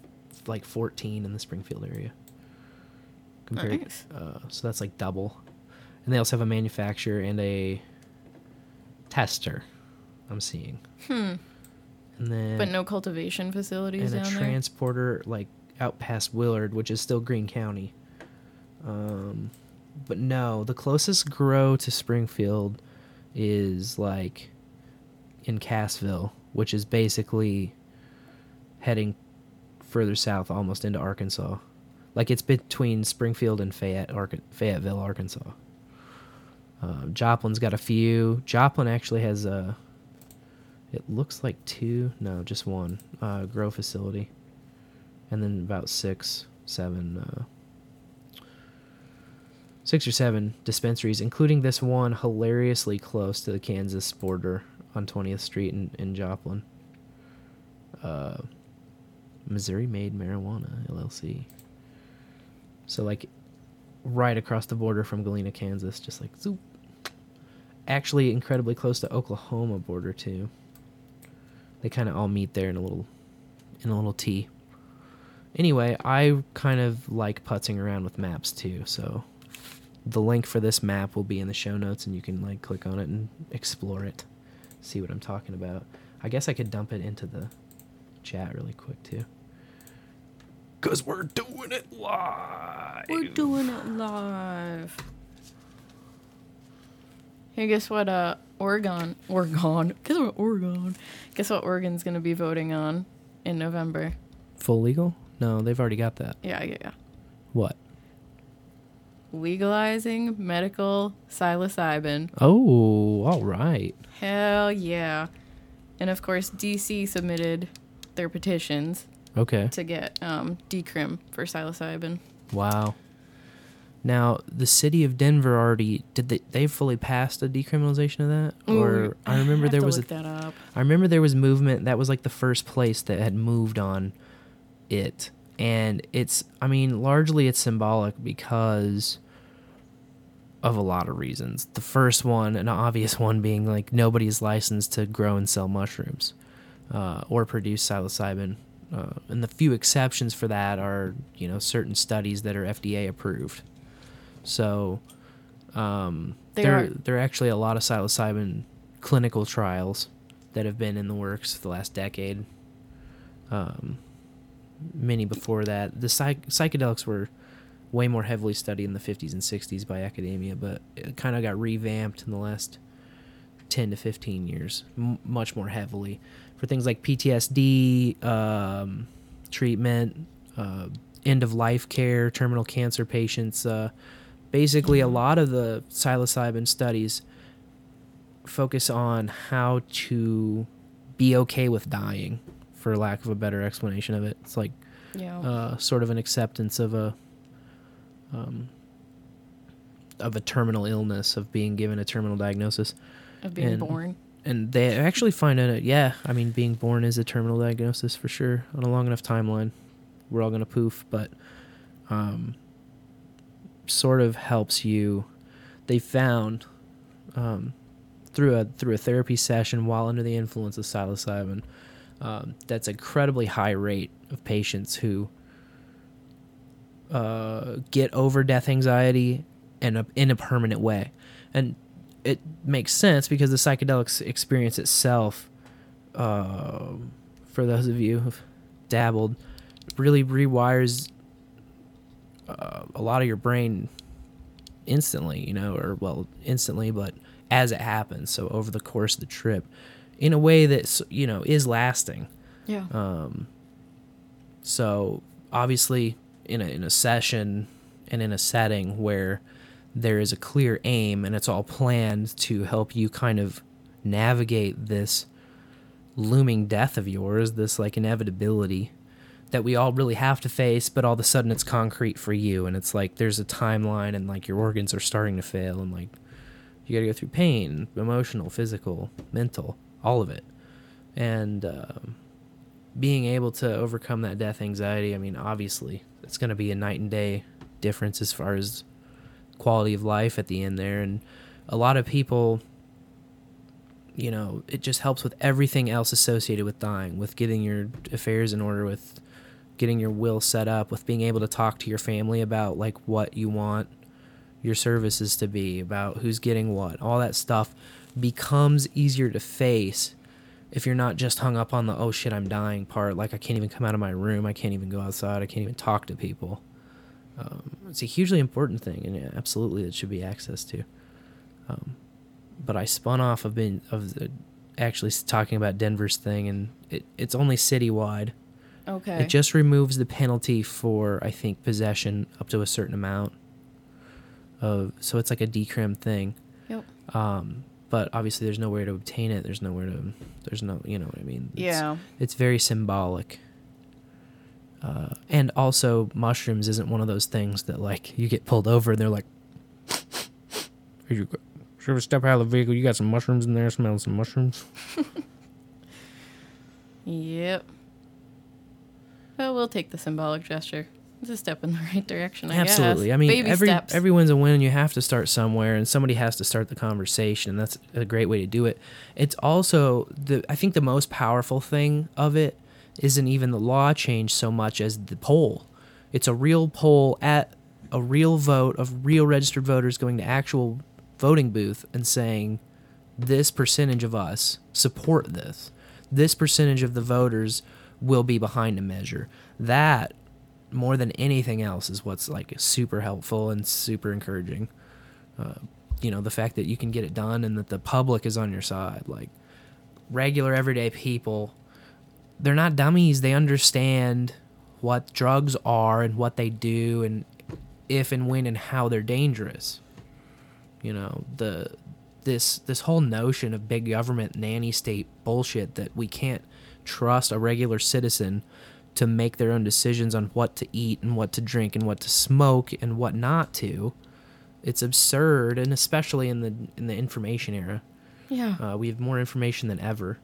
like 14 in the Springfield area. Compared, Nice. uh, so that's like double, and they also have a manufacturer and a tester. I'm seeing. Hmm. And then, But no cultivation facilities and a down there. transporter like out past Willard, which is still Greene County. Um, but no, the closest grow to Springfield is like in Cassville, which is basically heading further south, almost into Arkansas. Like it's between Springfield and Fayette, Ark- Fayetteville, Arkansas. Um, Joplin's got a few. Joplin actually has a. It looks like two, no, just one uh, grow facility, and then about six, seven, uh, six or seven dispensaries, including this one hilariously close to the Kansas border on 20th Street in, in Joplin. Uh, Missouri Made Marijuana LLC. So like right across the border from Galena, Kansas, just like zoop. Actually, incredibly close to Oklahoma border too. They kind of all meet there in a little, in a little T. Anyway, I kind of like putzing around with maps too, so the link for this map will be in the show notes, and you can like click on it and explore it, see what I'm talking about. I guess I could dump it into the chat really quick too. Cause we're doing it live. We're doing it live. Hey, guess what? Uh, Oregon, Oregon. Guess what? Oregon. Guess what? Oregon's gonna be voting on in November. Full legal? No, they've already got that. Yeah, yeah, yeah. What? Legalizing medical psilocybin. Oh, all right. Hell yeah! And of course, DC submitted their petitions Okay. to get um, decrim for psilocybin. Wow. Now, the city of Denver already did they they fully passed a decriminalization of that? Or I remember have there was a, that up. I remember there was movement that was like the first place that had moved on it. And it's I mean, largely it's symbolic because of a lot of reasons. The first one, an obvious one being like nobody's licensed to grow and sell mushrooms uh, or produce psilocybin. Uh, and the few exceptions for that are, you know, certain studies that are FDA approved. So, um, They there are- there are actually a lot of psilocybin clinical trials that have been in the works for the last decade. Um, many before that, the psych- psychedelics were way more heavily studied in the 50s and 60s by academia, but it kind of got revamped in the last 10 to 15 years, m- much more heavily for things like PTSD um, treatment, uh, end of life care, terminal cancer patients. Uh, basically, a lot of the psilocybin studies focus on how to be okay with dying, for lack of a better explanation of it. It's like Yeah. uh, sort of an acceptance of a um, of a terminal illness, of being given a terminal diagnosis of being and- born. and they actually find out yeah i mean being born is a terminal diagnosis for sure on a long enough timeline we're all going to poof but um, sort of helps you they found um, through a through a therapy session while under the influence of psilocybin. Um, that's incredibly high rate of patients who uh, get over death anxiety in a in a permanent way, and it makes sense because the psychedelic experience itself, uh, for those of you who've dabbled, really rewires uh, a lot of your brain instantly, you know, or well, instantly, but as it happens. So over the course of the trip, in a way that's you know is lasting. Yeah. Um, so obviously, in a in a session and in a setting where there is a clear aim and it's all planned to help you kind of navigate this looming death of yours, this like inevitability that we all really have to face, but all of a sudden it's concrete for you, and it's like there's a timeline, and like your organs are starting to fail, and like you got to go through pain, emotional, physical, mental, all of it, and um, being able to overcome that death anxiety. I mean, obviously, it's going to be a night and day difference as far as quality of life at the end there, and a lot of people you know, it just helps with everything else associated with dying, with getting your affairs in order, with getting your will set up, with being able to talk to your family about like what you want your services to be, about who's getting what. All that stuff becomes easier to face if you're not just hung up on the oh shit I'm dying part. Like I can't even come out of my room, I can't even go outside, I can't even talk to people. Um, it's a hugely important thing, and yeah, absolutely it should be access to. Um, but I spun off of being of the, actually talking about Denver's thing, and it, it's only citywide. Okay. It just removes the penalty for I think possession up to a certain amount. Of so it's like a decrim thing. Yep. Um, but obviously there's nowhere to obtain it. There's nowhere to. There's no. You know what I mean? It's- Yeah. It's very symbolic. Uh, and also mushrooms isn't one of those things that like you get pulled over and they're like, "Here you go. Should ever step out of the vehicle? You got some mushrooms in there. Smelling some mushrooms." Yep. Well, we'll take the symbolic gesture. It's a step in the right direction, I guess. Absolutely. I mean, Baby every steps. everyone's a win. And you have to start somewhere, and somebody has to start the conversation. And that's a great way to do it. It's also the I think the most powerful thing of it isn't even the law change so much as the poll. It's a real poll at a real vote of real registered voters going to actual voting booth and saying this percentage of us support this. This percentage of the voters will be behind a measure. That more than anything else is what's like super helpful and super encouraging. Uh, you know, the fact that you can get it done and that the public is on your side. Like regular everyday people, they're not dummies. They understand what drugs are and what they do and if and when and how they're dangerous. You know, the this this whole notion of big government nanny state bullshit that we can't trust a regular citizen to make their own decisions on what to eat and what to drink and what to smoke and what not to. It's absurd, and especially in the in the information era, Yeah. uh, we have more information than ever,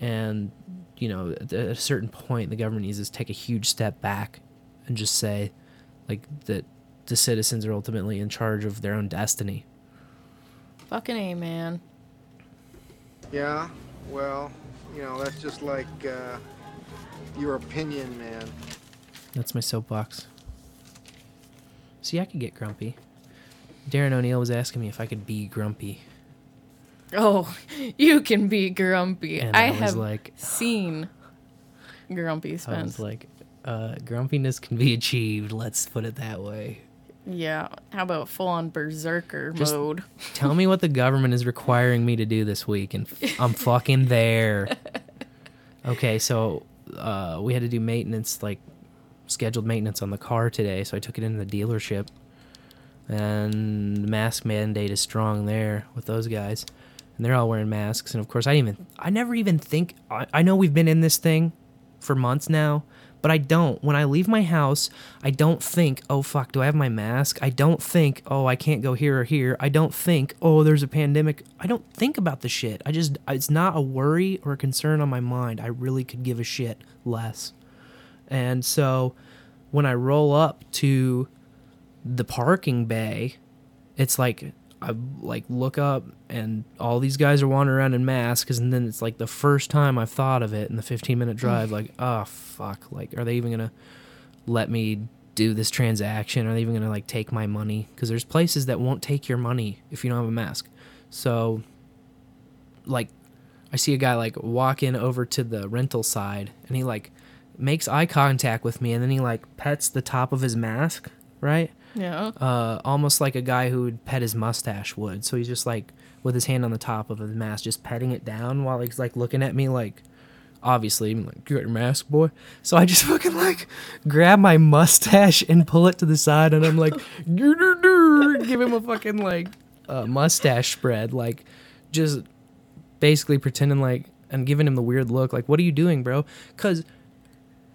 and you know, at a certain point, the government needs to take a huge step back and just say, like that the citizens are ultimately in charge of their own destiny. Fucking A, man. Yeah, well, you know, that's just like uh, your opinion, man. That's my soapbox. See, I could get grumpy. Darren O'Neill was asking me if I could be grumpy. Oh, you can be grumpy. And I, I have like- seen grumpy I Spence. was like, uh, grumpiness can be achieved. Let's put it that way. Yeah. How about full on berserker Just- mode? Tell me what the government is requiring me to do this week, and f- I'm fucking there. Okay, so uh, we had to do maintenance, like scheduled maintenance on the car today. So I took it into the dealership, and the mask mandate is strong there with those guys, and they're all wearing masks. And of course, I even, I never even think. I, I know we've been in this thing for months now, but I don't. When I leave my house, I don't think, oh fuck, do I have my mask? I don't think, oh, I can't go here or here. I don't think, oh, there's a pandemic. I don't think about the shit. I just, it's not a worry or a concern on my mind. I really could give a shit less. And so when I roll up to the parking bay, it's like I like look up and all these guys are wandering around in masks, and then it's like the first time I've thought of it in the 15 minute mm. drive. like, oh fuck! Like, are they even gonna let me do this transaction? Are they even gonna like take my money? Because there's places that won't take your money if you don't have a mask. So, like, I see a guy like walking over to the rental side, and he like makes eye contact with me, and then he like pets the top of his mask, right? Yeah. uh, almost like a guy who would pet his mustache would. So he's just like with his hand on the top of his mask, just petting it down while he's like looking at me like, obviously, I'm like, you got your mask, boy. So I just fucking like grab my mustache and pull it to the side, and I'm like, give him a fucking like uh, mustache spread, like just basically pretending like I'm giving him the weird look, like, what are you doing, bro? Because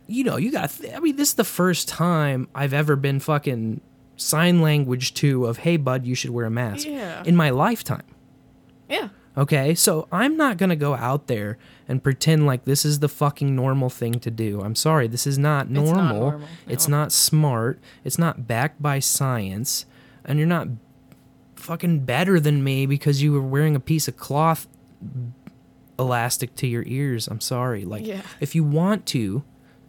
you know, you got. Th- I mean, this is the first time I've ever been fucking sign language to of, hey, bud, you should wear a mask Yeah. in my lifetime. Yeah. Okay, so I'm not gonna go out there and pretend like this is the fucking normal thing to do. I'm sorry, this is not not normal. normal, It's not smart. It's not backed by science, and you're not fucking better than me because you were wearing a piece of cloth elastic to your ears. I'm sorry. Like, Yeah. if you want to,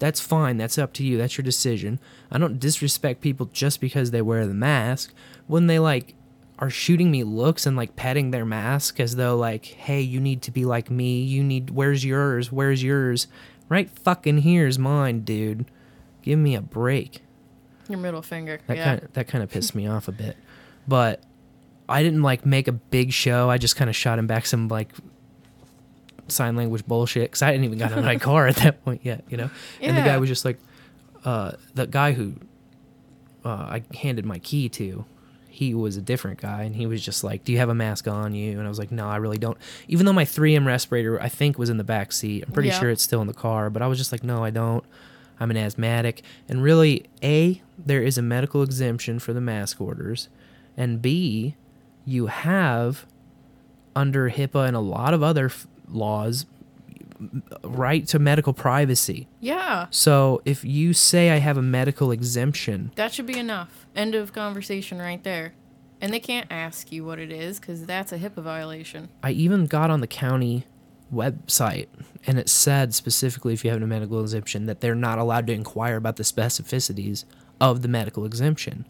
that's fine. That's up to you. That's your decision. I don't disrespect people just because they wear the mask. When they like are shooting me looks and like petting their mask as though like, hey, you need to be like me. You need where's yours? Where's yours? Right fucking here's mine, dude. Give me a break. Your middle finger. That yeah. kind of, that kind of pissed me off a bit. But I didn't like make a big show. I just kind of shot him back some like sign language bullshit because I hadn't even gotten of my car at that point yet, you know. And the guy was just like, uh, the guy who uh, I handed my key to. He was a different guy, and he was just like, "Do you have a mask on you?" And I was like, "No, I really don't." Even though my 3M respirator, I think, was in the back seat. I'm pretty Yeah. sure it's still in the car, but I was just like, "No, I don't." I'm an asthmatic, and really, a there is a medical exemption for the mask orders, and b you have under HIPAA and a lot of other f- laws right to medical privacy. Yeah. So if you say I have a medical exemption, That should be enough. End of conversation right there. And they can't ask you what it is because that's a HIPAA violation. I even got on the county website and it said specifically if you have a medical exemption that they're not allowed to inquire about the specificities of the medical exemption.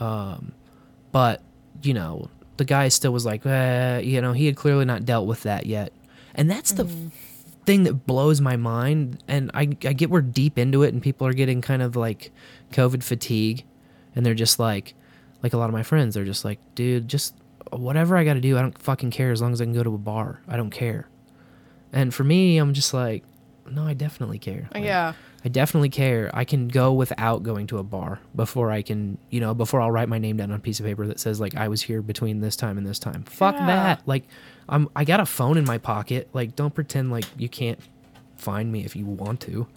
Um, but, you know, the guy still was like, eh, you know, he had clearly not dealt with that yet. And that's the Mm-hmm. thing that blows my mind. And I, I get we're deep into it and people are getting kind of like COVID fatigue. And they're just like, like a lot of my friends, they're just like, dude, just whatever I got to do, I don't fucking care as long as I can go to a bar. I don't care. And for me, I'm just like, no, I definitely care. Like, yeah. I definitely care. I can go without going to a bar before I can, you know, before I'll write my name down on a piece of paper that says like I was here between this time and this time. Fuck Yeah. that. Like I'm I got a phone in my pocket. Like don't pretend like you can't find me if you want to.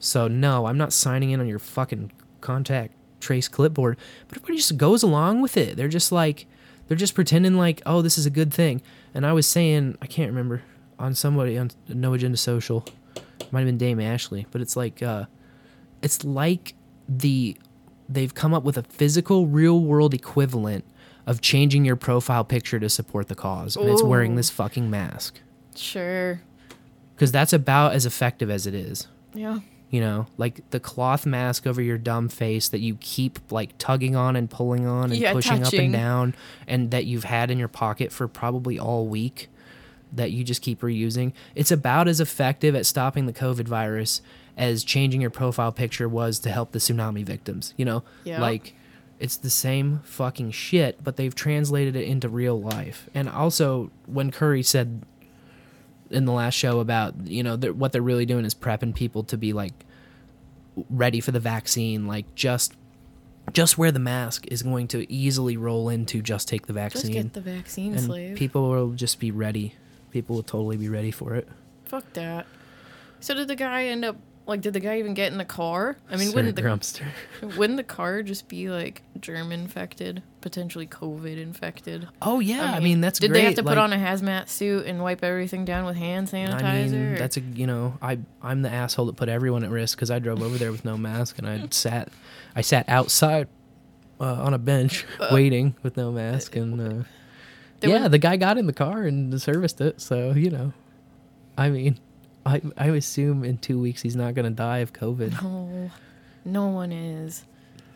So no, I'm not signing in on your fucking contact trace clipboard. But everybody just goes along with it. They're just like they're just pretending like, oh, this is a good thing. And I was saying, I can't remember on somebody on No Agenda Social, might have been Dame Ashley, but it's like, uh, it's like the they've come up with a physical, real world equivalent of changing your profile picture to support the cause, and it's wearing this fucking mask Sure. because that's about as effective as it is. Yeah. You know, like the cloth mask over your dumb face that you keep like tugging on and pulling on and Yeah, pushing up and down, and that you've had in your pocket for probably all week that you just keep reusing. It's about as effective at stopping the COVID virus as changing your profile picture was to help the tsunami victims. You know, Yeah. like it's the same fucking shit, but they've translated it into real life. And also, when Curry said in the last show about you know what they're really doing is prepping people to be like ready for the vaccine like just just wear the mask is going to easily roll into just take the vaccine. Just get the vaccine, and slave. people will just be ready people will totally be ready for it Fuck that. So did the guy end up like? Did the guy even get in the car? I mean, Sir wouldn't the Grumpster. wouldn't the car just be like germ infected, potentially COVID infected? oh yeah i mean, that's did great they have to put on a hazmat suit and wipe everything down with hand sanitizer? I mean, that's a you know, I I'm the asshole that put everyone at risk because I drove over there with no mask and I sat, I sat outside uh, on a bench Uh. waiting with no mask and uh, There yeah, the guy got in the car and serviced it, so you know. I mean, I I assume in two weeks he's not gonna die of COVID. No, no one is.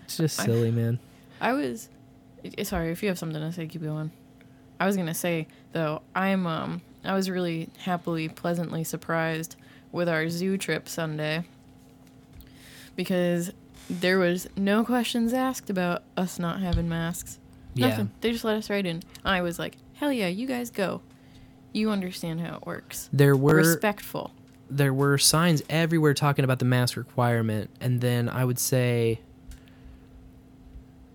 It's just I- silly, man. I was sorry if you have something to say. Keep going. I was gonna say though, I'm um I was really happily, pleasantly surprised with our zoo trip Sunday because there was no questions asked about us not having masks. Yeah. Nothing. They just let us right in. I was like, hell yeah, you guys go. You understand how it works. There were Respectful. there were signs everywhere talking about the mask requirement and then i would say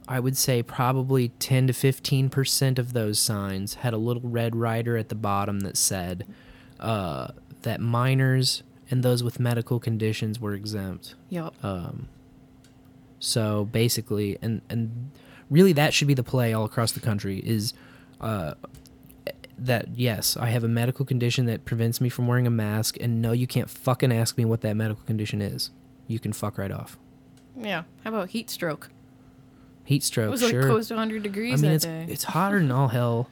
i would say probably 10 to 15% of those signs had a little red rider at the bottom that said uh, that minors and those with medical conditions were exempt Yep. um, so basically and and really that should be the play all across the country is uh, that yes, I have a medical condition that prevents me from wearing a mask, and no, you can't fucking ask me what that medical condition is. You can fuck right off. yeah. How about heat stroke? Heat stroke. It was like sure. close to 100 degrees. I mean, that it's day. it's hotter than all hell,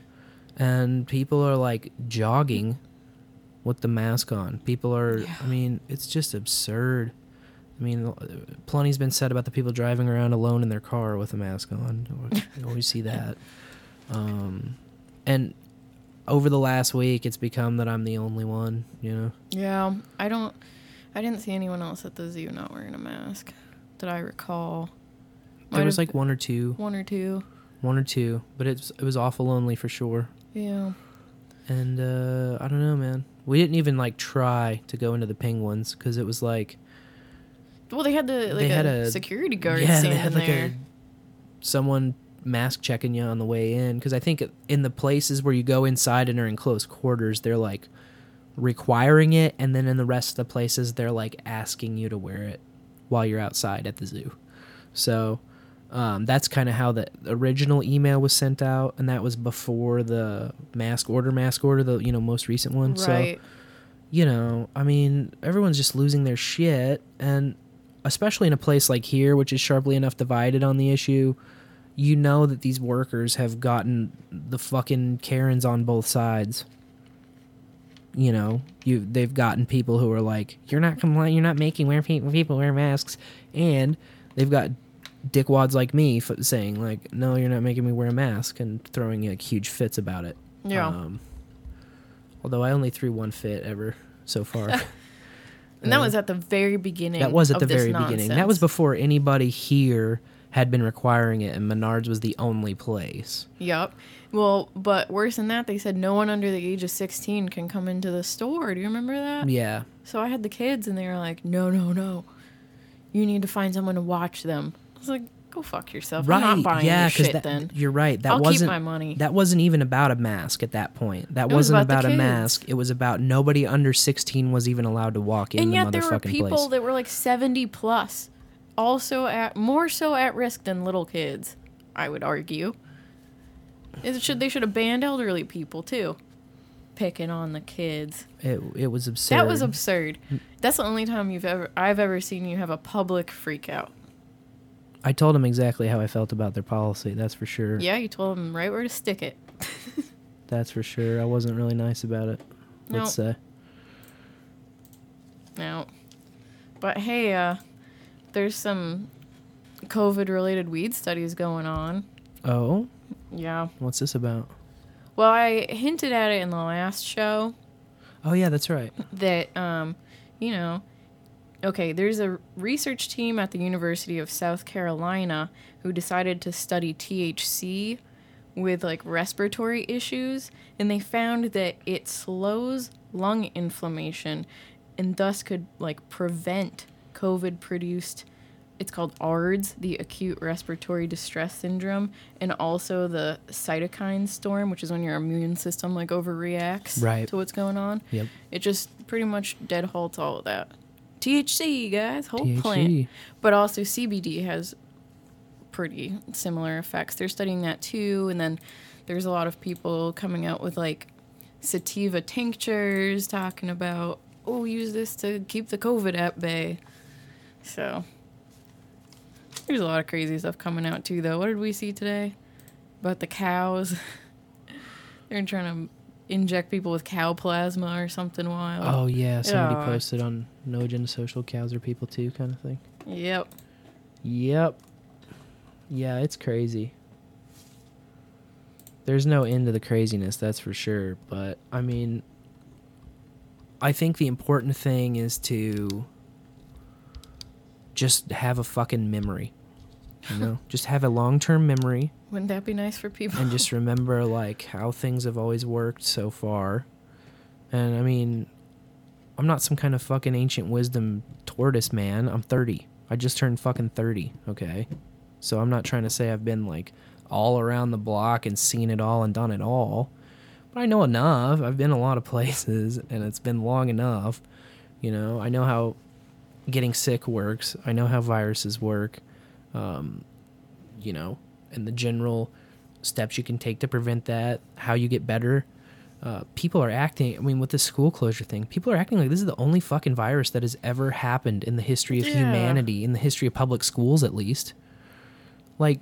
and people are like jogging with the mask on. People are. I mean, it's just absurd. I mean, plenty's been said about the people driving around alone in their car with a mask on. You always see that. Um, and over the last week, it's become that I'm the only one. You know. Yeah, I don't. I didn't see anyone else at the zoo not wearing a mask that I recall. There was like one or two, one or two. one or two, but it's it was awful lonely for sure. Yeah. And uh, I don't know, man. We didn't even like try to go into the penguins because it was like Well, they had the like they a, had a security guard Yeah, they had like there. a someone mask checking you on the way in because I think in the places where you go inside and are in close quarters, they're like requiring it, and then in the rest of the places, they're like asking you to wear it while you're outside at the zoo. So um, that's kind of how the original email was sent out, and that was before the mask order, mask order, the you know most recent one. So right. you know, I mean, everyone's just losing their shit, and especially in a place like here, which is sharply enough divided on the issue, you know that these workers have gotten the fucking Karens on both sides. You know, you they've gotten people who are like, "You're not complying. You're not making wear pe- people wear masks," and they've got dickwads like me f- saying like, "No, you're not making me wear a mask," and throwing like huge fits about it. Yeah. Um, although I only threw one fit ever so far. and that uh, was at the very beginning. that was at the very beginning. That was before anybody here had been requiring it, and Menards was the only place. Yep. Well, but worse than that, they said no one under the age of 16 can come into the store. Do you remember that? Yeah, So I had the kids, and they were like, "No, no, no, you need to find someone to watch them." I was like, "Go fuck yourself. I'm right. not buying yeah, your shit that, then." you're right. That I'll wasn't my money. That wasn't even about a mask at that point. That It was wasn't about about, a mask. It was about nobody under 16 was even allowed to walk in and the yet there were people place. that were like 70 plus, also at more so at risk than little kids. I would argue. It should they should have banned elderly people too, picking on the kids. it, it was absurd. That was absurd. That's the only time you've ever I've ever seen you have a public freak out. I told him exactly how I felt about their policy. That's for sure. Yeah, you told them right where to stick it. That's for sure. I wasn't really nice about it. Let's say. No. But hey, uh there's some COVID related weed studies going on. Oh, Yeah. what's this about? Well, I hinted at it in the last show Oh yeah, that's right. that um, you know, okay, there's a research team at the University of South Carolina who decided to study THC with like respiratory issues and they found that it slows lung inflammation and thus could like prevent COVID produced it's called ARDS, the acute respiratory distress syndrome, and also the cytokine storm, which is when your immune system like overreacts Right. to what's going on. Yep. It just pretty much dead halts all of that. THC, guys, whole plant. But also CBD has pretty similar effects. They're studying that too, and then there's a lot of people coming out with like sativa tinctures, talking about oh, use this to keep the COVID at bay. So there's a lot of crazy stuff coming out too, though. What did we see today about the cows? They're trying to inject people with cow plasma or something wild. Oh yeah, somebody Yeah. posted on No Agenda Social cows are people too, kind of thing. Yep. Yep. Yeah, it's crazy. There's no end to the craziness, that's for sure. But I mean, I think the important thing is to just have a fucking memory. You know, just have a long-term memory Wouldn't that be nice for people? and just remember like how things have always worked so far. And I mean, I'm not some kind of fucking ancient wisdom tortoise man. I'm 30. I just turned fucking 30, okay? So I'm not trying to say I've been like all around the block and seen it all and done it all. But I know enough. I've been a lot of places and it's been long enough. You know, I know how getting sick works. I know how viruses work. Um, you know, and the general steps you can take to prevent that, how you get better. Uh, people are acting, I mean, with the school closure thing, people are acting like this is the only fucking virus that has ever happened in the history of Yeah. humanity, in the history of public schools at least. Like,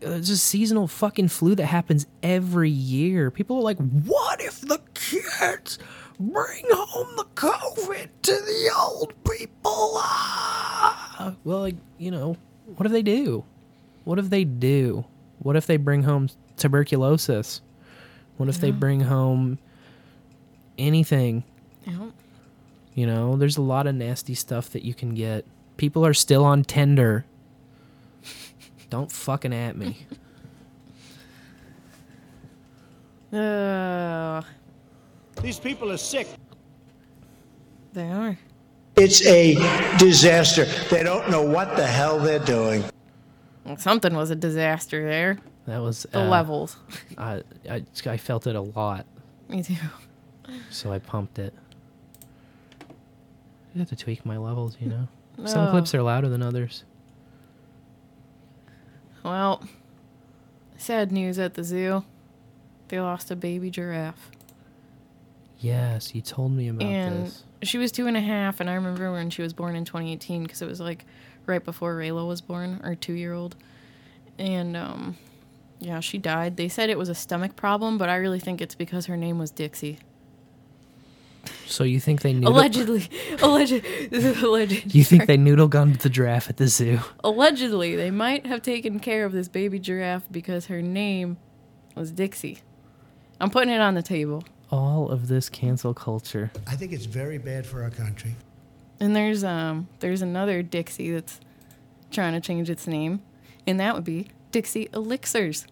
it's there's a seasonal fucking flu that happens every year. People are like, what if the kids bring home the COVID to the old people? Ah! Well, like, you know, what do they do? What if they do? What if they bring home tuberculosis? What if they bring home anything? Yep. You know, there's a lot of nasty stuff that you can get. People are still on Tinder. Don't fucking at me. Uh, These people are sick. they are. It's a disaster. They don't know what the hell they're doing. Something was a disaster there. That was The uh, levels. I, I I felt it a lot, Me too. so I pumped it. I have to tweak my levels, you know. Some Oh. clips are louder than others. Well, sad news at the zoo. They lost a baby giraffe. Yes, you told me about and this. she was two and a half, and I remember when she was born in 2018 because it was like right before Rayla was born, our two year old. And um, yeah, she died. They said it was a stomach problem, but I really think it's because her name was Dixie. So you think they noodle? Allegedly, alleged, alleged. You think they noodle gunned the giraffe at the zoo? allegedly they might have taken care of this baby giraffe because her name was Dixie. I'm putting it on the table. All of this cancel culture. I think it's very bad for our country. And there's um there's another Dixie that's trying to change its name, and that would be Dixie Elixirs.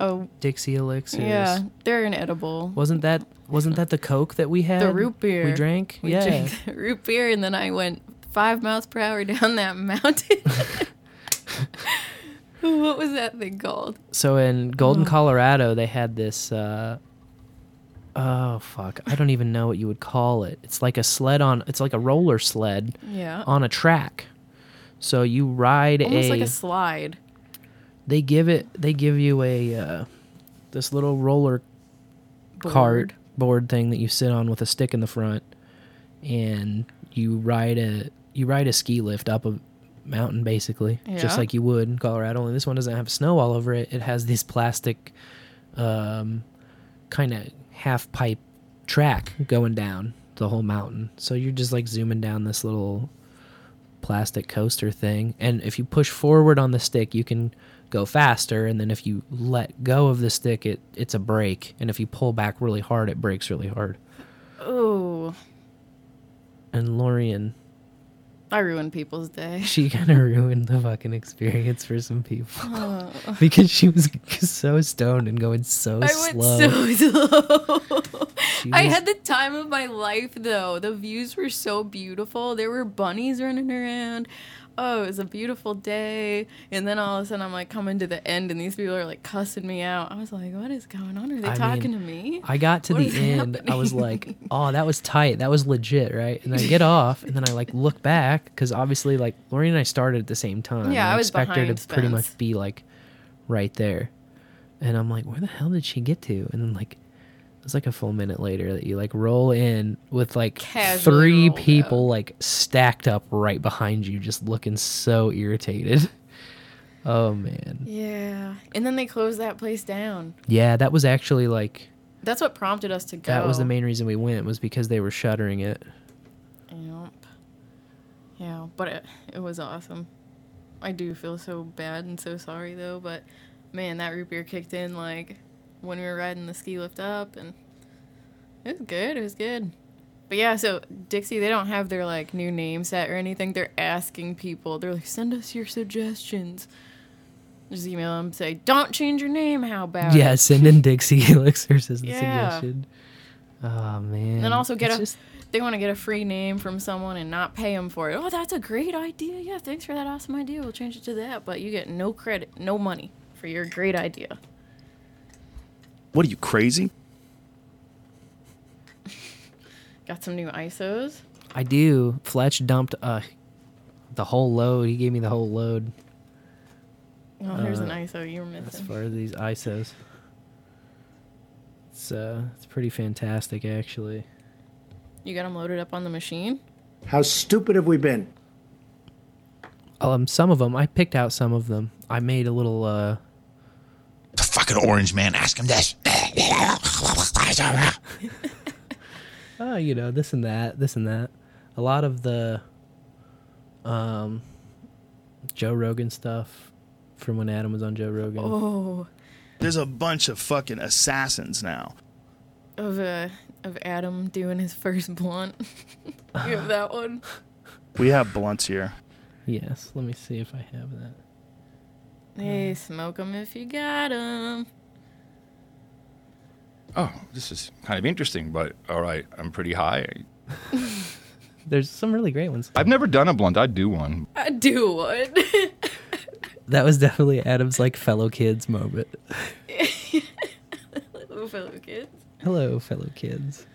Oh Dixie elixirs. yeah, they're an edible. Wasn't that wasn't that the Coke that we had? The root beer we drank. We yeah. drank root beer, and then I went five miles per hour down that mountain. what was that thing called? So in Golden, Colorado, they had this. Uh, oh fuck! I don't even know what you would call it. It's like a sled on. It's like a roller sled Yeah, on a track. So you ride almost a. like a slide. they give it. They give you a uh, this little roller cart Board. board thing that you sit on with a stick in the front, and you ride a you ride a ski lift up a mountain basically, Yeah. just like you would in Colorado. Only this one doesn't have snow all over it. It has this plastic, um, kind of half pipe track going down the whole mountain. So you're just like zooming down this little plastic coaster thing. And if you push forward on the stick, you can go faster. And then if you let go of the stick, it it's a break. And if you pull back really hard, it breaks really hard. Oh, And Lorian, I ruined people's day. she kind of ruined the fucking experience for some people because she was so stoned and going so I slow. went so slow. I was- had the time of my life though. The views were so beautiful. There were bunnies running around. Oh, it was a beautiful day. And then all of a sudden I'm like coming to the end and these people are like cussing me out. I was like, what is going on? Are they I talking mean, to me? I got to What the end. I was like, "Oh, that was tight. That was legit, right?" And I get off, and then I like look back because obviously, like Lori and I started at the same time. Yeah, and I was expect her to pretty much be like right there, and I'm like, "Where the hell did she get to?" And then like it was like a full minute later that you like roll in with like three people like stacked up right behind you, just looking so irritated. Oh man. Yeah. And then they closed that place down. Yeah, that was actually like That's what prompted us to go. that was the main reason we went was because they were shuttering it. Yep. Yeah, but it, it was awesome. I do feel so bad and so sorry though, but man, that root beer kicked in like when we were riding the ski lift up and it was good. It was good. But yeah, so Dixie, they don't have their like new name set or anything. They're asking people. They're like, send us your suggestions. Just email them, say, don't change your name. How about Yeah, send in Dixie Elixirs as the Yeah. suggestion. Oh man. And then also get It's a just- they want to get a free name from someone and not pay them for it. Oh, that's a great idea. Yeah, thanks for that awesome idea. We'll change it to that, but you get no credit, no money for your great idea. What are you crazy? Got some new ISOs. I do. Fletch dumped uh the whole load. He gave me the whole load Oh, here's an Uh, ISO you were as far as these ISOs. It's uh it's pretty fantastic actually. You got them loaded up on the machine. How stupid have we been? Um some of them I picked out some of them. I made a little uh The fucking orange man, ask him this. Oh, you know, this and that, this and that. A lot of the um Joe Rogan stuff from when Adam was on Joe Rogan. Oh, There's a bunch of fucking assassins now. of uh, of Adam doing his first blunt. you have that one. We have blunts here. Yes, let me see if I have that. Hey, smoke 'em if you got 'em. Oh, this is kind of interesting, but all right, I'm pretty high. There's some really great ones. I've never done a blunt. I'd do one. I do one. That was definitely Adam's like fellow kids moment. Hello, fellow kids. Hello, fellow kids.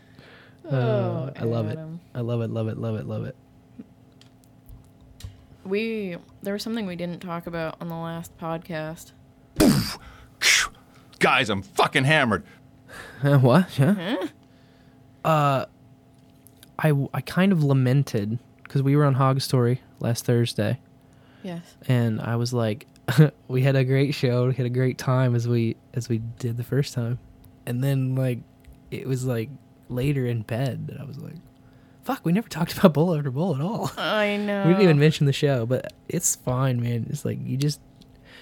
Oh, Uh, I love Adam. it. I love it. Love it. Love it. Love it. We there was something we didn't talk about on the last podcast. Guys, I'm fucking hammered. What? Huh? Uh, I I kind of lamented because we were on Hog Story last Thursday, Yes. and I was like, we had a great show, we had a great time as we as we did the first time, and then like it was like later in bed that I was like, fuck, we never talked about bowl after bowl at all. I know. we didn't even mention the show, but it's fine, man. It's like you just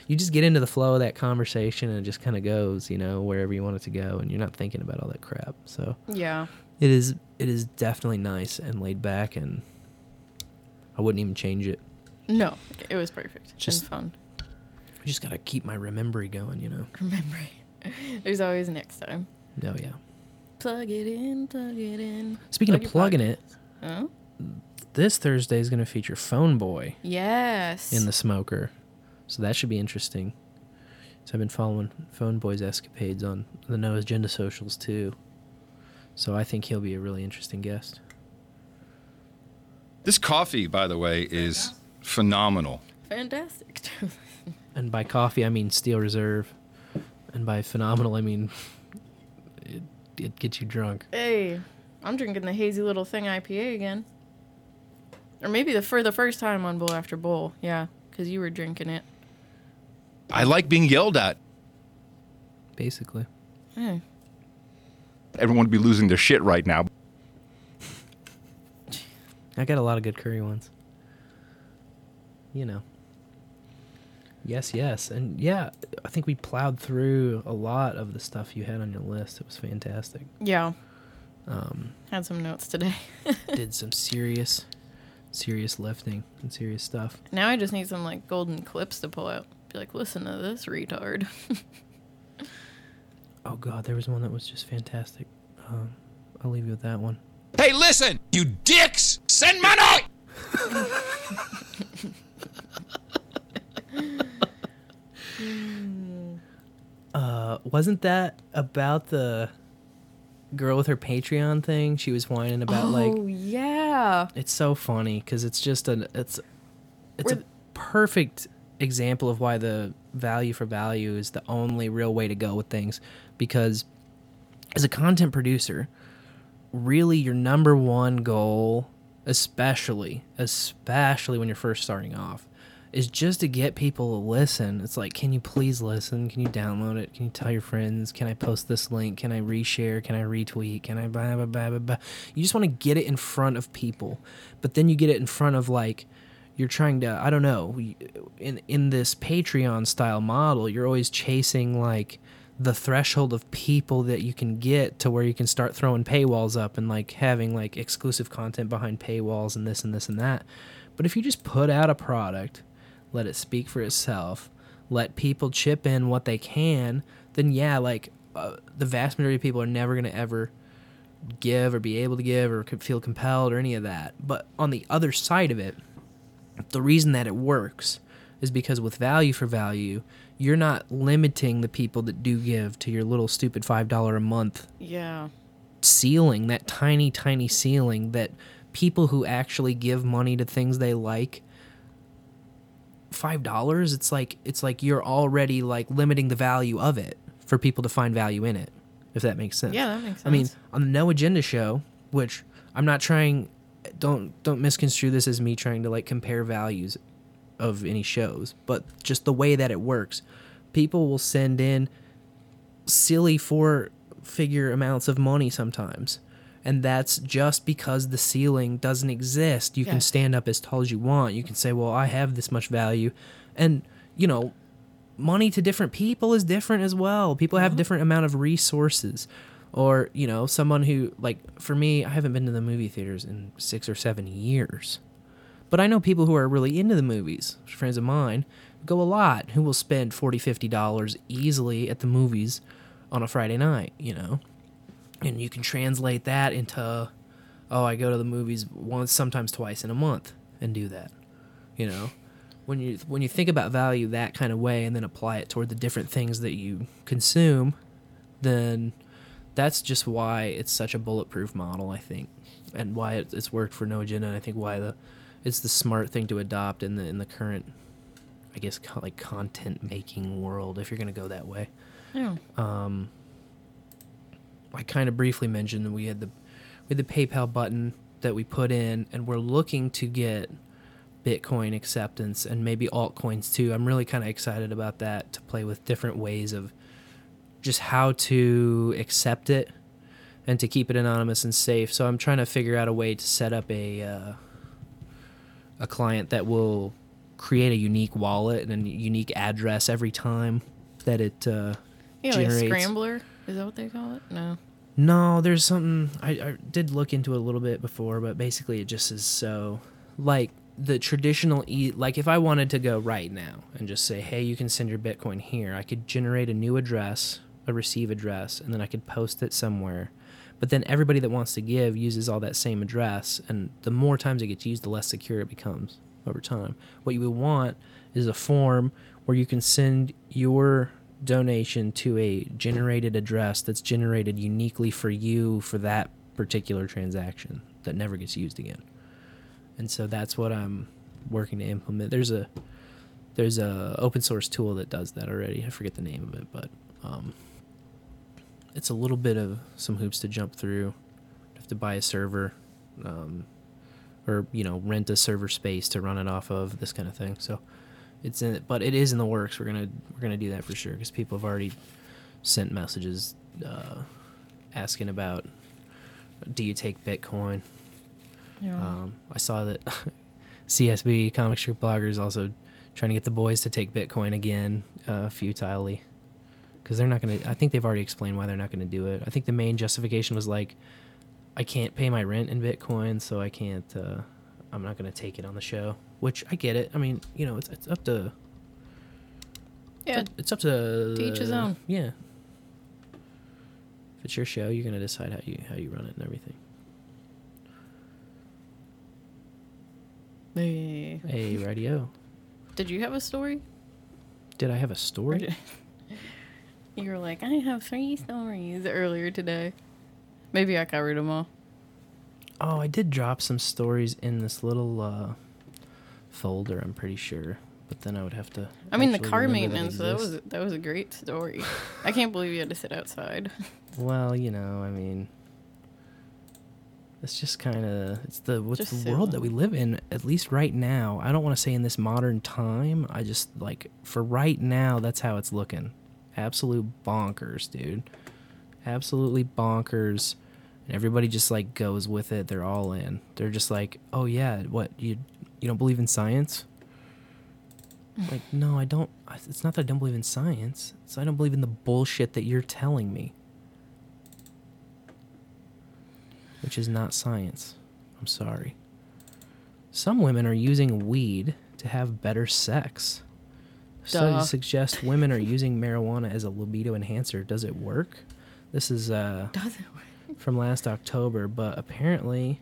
you just get into the flow of that conversation and it just kind of goes, you know, wherever you want it to go, and you're not thinking about all that crap. So Yeah. it is it is definitely nice and laid back, and I wouldn't even change it. No, it was perfect Just- and fun. I just gotta keep my remembering going, you know. Remember, there's always next time. Oh yeah. Plug it in, plug it in. Speaking Plug of plugging it. Huh? this Thursday is gonna feature Phone Boy Yes. in the smoker, so that should be interesting. So I've been following Phone Boy's escapades on the No Agenda socials too. So I think he'll be a really interesting guest. This coffee, by the way, is phenomenal. Fantastic. And by coffee, I mean Steel Reserve. And by phenomenal, I mean it, it gets you drunk. hey, I'm drinking the hazy little thing IPA again. Or maybe the for the first time on bowl after bowl. Yeah, because you were drinking it. I like being yelled at. Basically. Hey. Everyone would be losing their shit right now. I got a lot of good curry ones. You know. Yes, yes. And yeah, I think we plowed through a lot of the stuff you had on your list. It was fantastic. Yeah, Um, had some notes today. did some serious, serious lifting and serious stuff. now I just need some like golden clips to pull out. Be like, listen to this retard. Oh god, there was one that was just fantastic. Um, I'll leave you with that one. Hey, listen, you dicks! Send money! Uh, wasn't that about the girl with her Patreon thing? She was whining about like oh yeah. It's so funny because it's just an it's it's a We're- perfect example of why the value for value is the only real way to go with things because as a content producer really your number one goal especially especially when you're first starting off is just to get people to listen. It's like, can you please listen? Can you download it? Can you tell your friends? Can I post this link? Can I reshare? Can I retweet? Can I blah blah blah blah blah? You just want to get it in front of people, but then you get it in front of like you're trying to I don't know in in this Patreon style model, you're always chasing like the threshold of people that you can get to where you can start throwing paywalls up and like having like exclusive content behind paywalls and this and this and that. But if you just put out a product, let it speak for itself, let people chip in what they can, then yeah, like uh, the vast majority of people are never going to ever give or be able to give or feel compelled or any of that. But on the other side of it, the reason that it works is because with value for value, you're not limiting the people that do give to your little stupid $5 a month Yeah. ceiling, that tiny, tiny ceiling that people who actually give money to things they like five dollars it's like it's like you're already like limiting the value of it for people to find value in it if that makes sense Yeah, that makes sense i mean on the no agenda show which i'm not trying don't don't misconstrue this as me trying to like compare values of any shows but just the way that it works. People will send in silly four figure amounts of money sometimes and that's just because the ceiling doesn't exist. You can stand up as tall as you want. You can say well i have this much value and you know money to different people is different as well. People have uh-huh. different amount of resources or you know someone who like for me i haven't been to the movie theaters in six or seven years. But i know people who are really into the movies friends of mine go a lot who will spend 40 50 dollars easily at the movies on a friday night you know? And you can translate that into oh i go to the movies once sometimes twice in a month and do that you know? When you when you think about value that kind of way and then apply it toward the different things that you consume then that's just why it's such a bulletproof model i think and why it, it's worked for no agenda and i think why the it's the smart thing to adopt in the in the current i guess co- like content making world if you're going to go that way Yeah. um, I kind of briefly mentioned that we had the we had the PayPal button that we put in, and we're looking to get Bitcoin acceptance and maybe altcoins too. I'm really kind of excited about that to play with different ways of just how to accept it and to keep it anonymous and safe. So I'm trying to figure out a way to set up a uh, a client that will create a unique wallet and a unique address every time that it uh, Yeah, like scrambler. Is that what they call it? No. No, there's something I, I did look into a little bit before, but basically it just is so like the traditional e like if I wanted to go right now and just say, "Hey, you can send your Bitcoin here." I could generate a new address, a receive address, and then I could post it somewhere. But then everybody that wants to give uses all that same address, and the more times it gets used, the less secure it becomes over time. What you would want is a form where you can send your donation to a generated address that's generated uniquely for you for that particular transaction that never gets used again. And so that's what I'm working to implement. There's a there's a open source tool that does that already. I forget the name of it, but um, it's a little bit of some hoops to jump through. You have to buy a server, um, or you know, rent a server space to run it off of. This kind of thing. So it's in, but it is in the works. We're gonna we're gonna do that for sure because people have already sent messages uh, asking about, do you take Bitcoin? Yeah. Um, I saw that CSB comic strip bloggers also trying to get the boys to take Bitcoin again, uh, futilely, because they're not gonna. I think they've already explained why they're not gonna do it. I think the main justification was like, I can't pay my rent in Bitcoin, so I can't. Uh, I'm not gonna take it on the show, which I get it. I mean, you know, it's it's up to. Yeah. It's up, it's up to To each his own. Yeah. If it's your show, you're gonna decide how you how you run it and everything. Hey. Hey, radio. Did you have a story? Did I have a Or story? you were like, I have three stories earlier today. Maybe I covered them all. Oh, I did drop some stories in this little uh, folder. I'm pretty sure, but then I would have to. I mean, the car maintenance. That exists. was that was a great story. I can't believe you had to sit outside. Well, you know, I mean, It's just kind of it's the what's Just the world that we live in. At least right now, I don't want to say in this modern time. I just like for right now, that's how it's looking. Absolute bonkers, dude. Absolutely bonkers. And everybody just like goes with it. They're all in. They're just like, oh yeah, what you you don't believe in science? Like, no, I don't. It's not that I don't believe in science. It's I don't believe in the bullshit that you're telling me. Which is not science. I'm sorry. Some women are using weed to have better sex. Studies Duh. suggest women are using marijuana as a libido enhancer. Does it work? This is uh, Does it work? from last October, but apparently,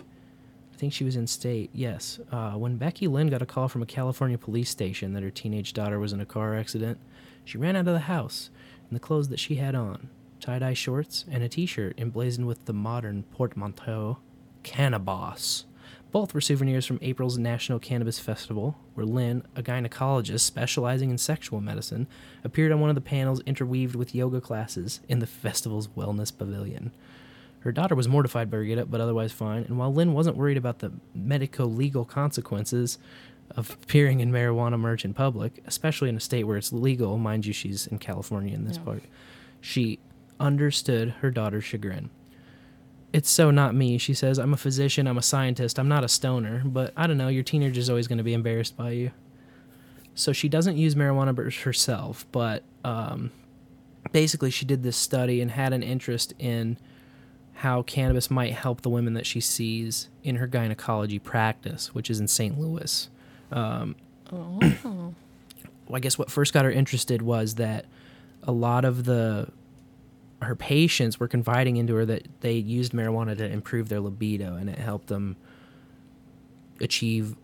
I think she was in state. Yes, uh, when Becky Lynn got a call from a California police station that her teenage daughter was in a car accident, she ran out of the house in the clothes that she had on tie-dye shorts and a t-shirt emblazoned with the modern portmanteau cannabis both were souvenirs from april's national cannabis festival where lynn a gynecologist specializing in sexual medicine appeared on one of the panels interweaved with yoga classes in the festival's wellness pavilion her daughter was mortified by her getup, but otherwise fine. And while Lynn wasn't worried about the medico legal consequences of appearing in marijuana merch in public, especially in a state where it's legal, mind you, she's in California in this Yeah. part, she understood her daughter's chagrin. It's so not me, she says. I'm a physician, I'm a scientist, I'm not a stoner, but I don't know, your teenager's always going to be embarrassed by you. So she doesn't use marijuana herself, but um, basically she did this study and had an interest in how cannabis might help the women that she sees in her gynecology practice, which is in St. Louis. Um, Oh. well, I guess what first got her interested was that a lot of the her patients were confiding into her that they used marijuana to improve their libido and it helped them achieve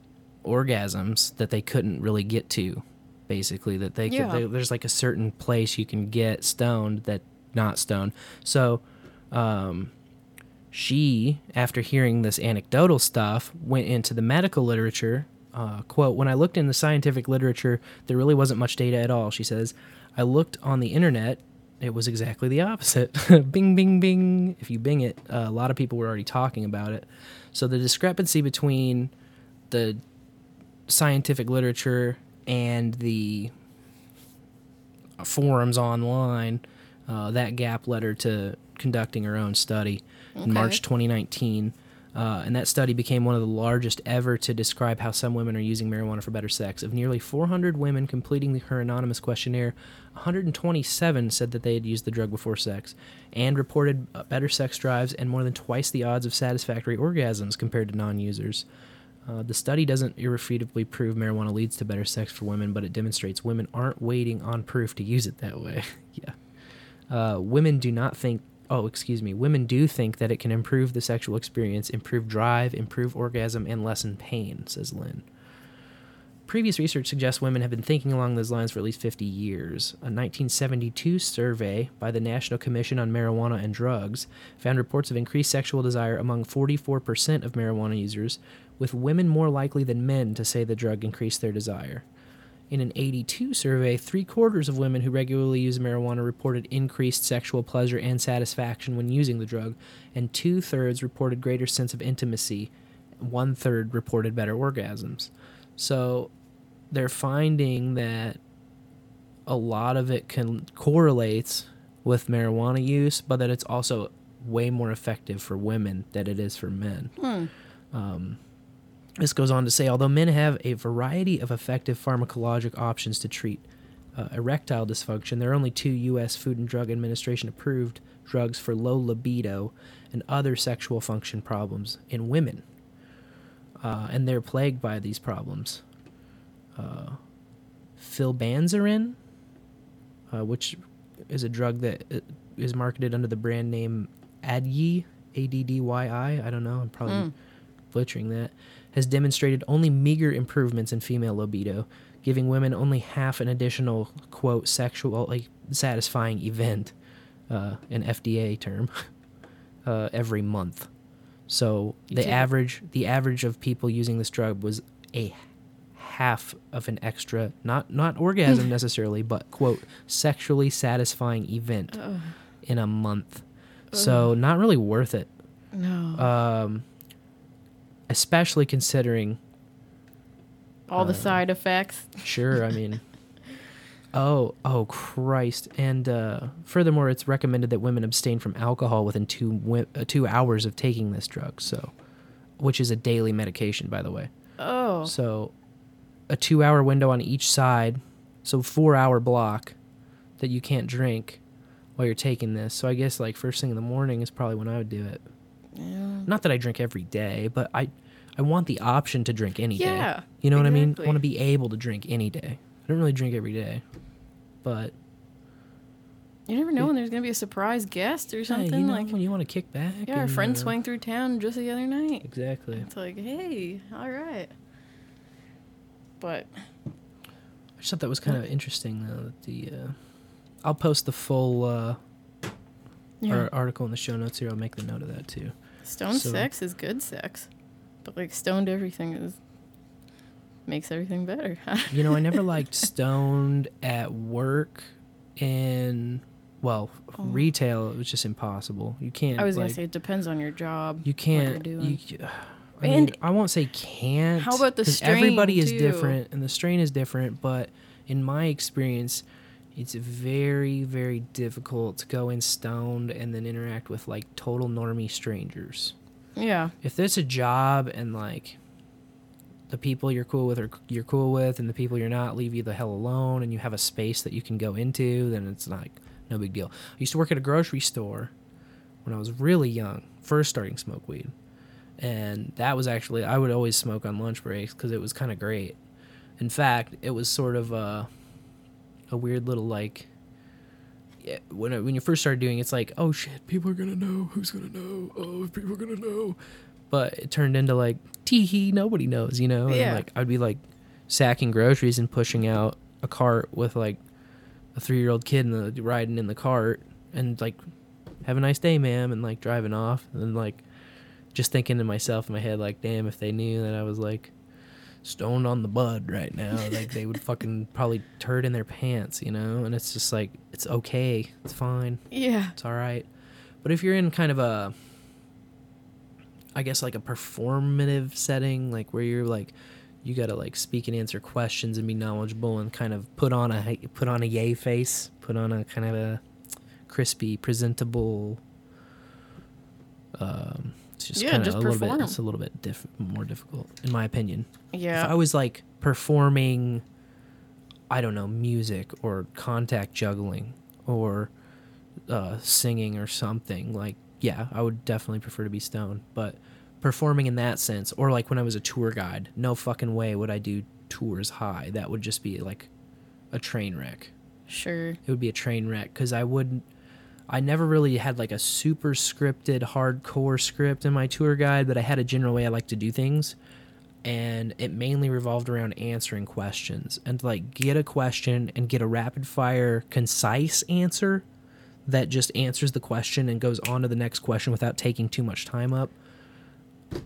orgasms that they couldn't really get to basically that they Yeah. could they, there's like a certain place you can get stoned that not stoned so um she after hearing this anecdotal stuff went into the medical literature uh, quote when i looked in the scientific literature there really wasn't much data at all she says i looked on the internet it was exactly the opposite. Bing bing bing. If you bing it uh, a lot of people were already talking about it. So the discrepancy between the scientific literature and the forums online, uh, that gap led her to conducting her own study in March 2019. Uh, and that study became one of the largest ever to describe how some women are using marijuana for better sex. Of nearly 400 women completing her anonymous questionnaire, 127 said that they had used the drug before sex and reported uh, better sex drives and more than twice the odds of satisfactory orgasms compared to non users. Uh, the study doesn't irrefutably prove marijuana leads to better sex for women, but it demonstrates women aren't waiting on proof to use it that way. yeah. Uh, women do not think, oh, excuse me, women do think that it can improve the sexual experience, improve drive, improve orgasm, and lessen pain, says Lynn. Previous research suggests women have been thinking along those lines for at least 50 years. A 1972 survey by the National Commission on Marijuana and Drugs found reports of increased sexual desire among 44% of marijuana users, with women more likely than men to say the drug increased their desire. In an 82 survey, three quarters of women who regularly use marijuana reported increased sexual pleasure and satisfaction when using the drug, and two thirds reported greater sense of intimacy. One third reported better orgasms. So they're finding that a lot of it can correlates with marijuana use, but that it's also way more effective for women than it is for men. Hmm. Um, this goes on to say, although men have a variety of effective pharmacologic options to treat uh, erectile dysfunction, there are only two U.S. Food and Drug Administration approved drugs for low libido and other sexual function problems in women. Uh, and they're plagued by these problems. Uh, flibanserin, uh, which is a drug that uh, marketed under the brand name Addyi, A D D Y I. I don't know. I'm probably Mm. butchering that. Has demonstrated only meager improvements in female libido, giving women only half an additional quote sexually satisfying event, uh, an FDA term, uh, every month. So the average the average of people using this drug was a half of an extra not not orgasm necessarily but quote sexually satisfying event in a month so not really worth it No. um especially considering All the Uh, side effects. Sure, I mean. Oh, oh Christ! And uh, furthermore, it's recommended that women abstain from alcohol within two wi- uh, two hours of taking this drug. So, which is a daily medication, by the way. Oh. So, a two-hour window on each side, so four-hour block that you can't drink while you're taking this. So I guess like first thing in the morning is probably when I would do it. Yeah. Not that I drink every day, but I I want the option to drink any day. Yeah, You know what I mean? I want to be able to drink any day. I don't really drink every day. But You never know when there's gonna be a surprise guest or yeah, something you know, like. when you want to kick back. Yeah, our friend uh, swung through town just the other night. Exactly. It's like, hey, all right. But I just thought that was kind of interesting though. That the uh, I'll post the full uh, Yeah. ar- article in the show notes here. I'll make the note of that too. Stone So- sex is good sex, but like stoned everything is makes everything better. You know, I never liked stoned at work and well, Oh. retail. It was just impossible. You can't. I was like, gonna say it depends on your job. You can't. You, I mean, And- I won't say can't. How about the strain, Everybody is too? different, and the strain is different. But in my experience, it's very, very difficult to go in stoned and then interact with like total normie strangers. Yeah. If there's a job and like the people you're cool with are you're cool with, and the people you're not leave you the hell alone, and you have a space that you can go into, then it's like no big deal. I used to work at a grocery store when I was really young, first starting smoke weed, and that was actually I would always smoke on lunch breaks because it was kind of great. In fact, it was sort of a a weird little like. Yeah, when it- when you first started doing, it, it's like, oh shit, people are gonna know. Who's gonna know? Oh, people are gonna know. But it turned into like, tee hee, nobody knows, you know. And Yeah. like I'd be like sacking groceries and pushing out a cart with like a three year old kid in the riding in the cart and like, have a nice day, ma'am, and like driving off and like just thinking to myself in my head like, damn, if they knew that I was like stoned on the bud right now, like they would fucking probably turd in their pants, you know. And it's just like it's okay, it's fine, Yeah. it's all right. But if you're in kind of a I guess like a performative setting, like where you're like you gotta like speak and answer questions and be knowledgeable and kind of put on a put on a yay face, put on a kind of a crispy, presentable. Um, it's just Yeah, kind of a little bit. It's a little bit diff- more difficult, in my opinion. Yeah. If I was like performing, I don't know, music or contact juggling or uh, singing or something, like yeah, I would definitely prefer to be stoned. But performing in that sense, or like when I was a tour guide, no fucking way would I do tours high. That would just be like a train wreck. Sure. It would be a train wreck because I wouldn't. I never really had like a super scripted, hardcore script in my tour guide, but I had a general way I like to do things. And it mainly revolved around answering questions and like get a question and get a rapid fire, concise answer that just answers the question and goes on to the next question without taking too much time up.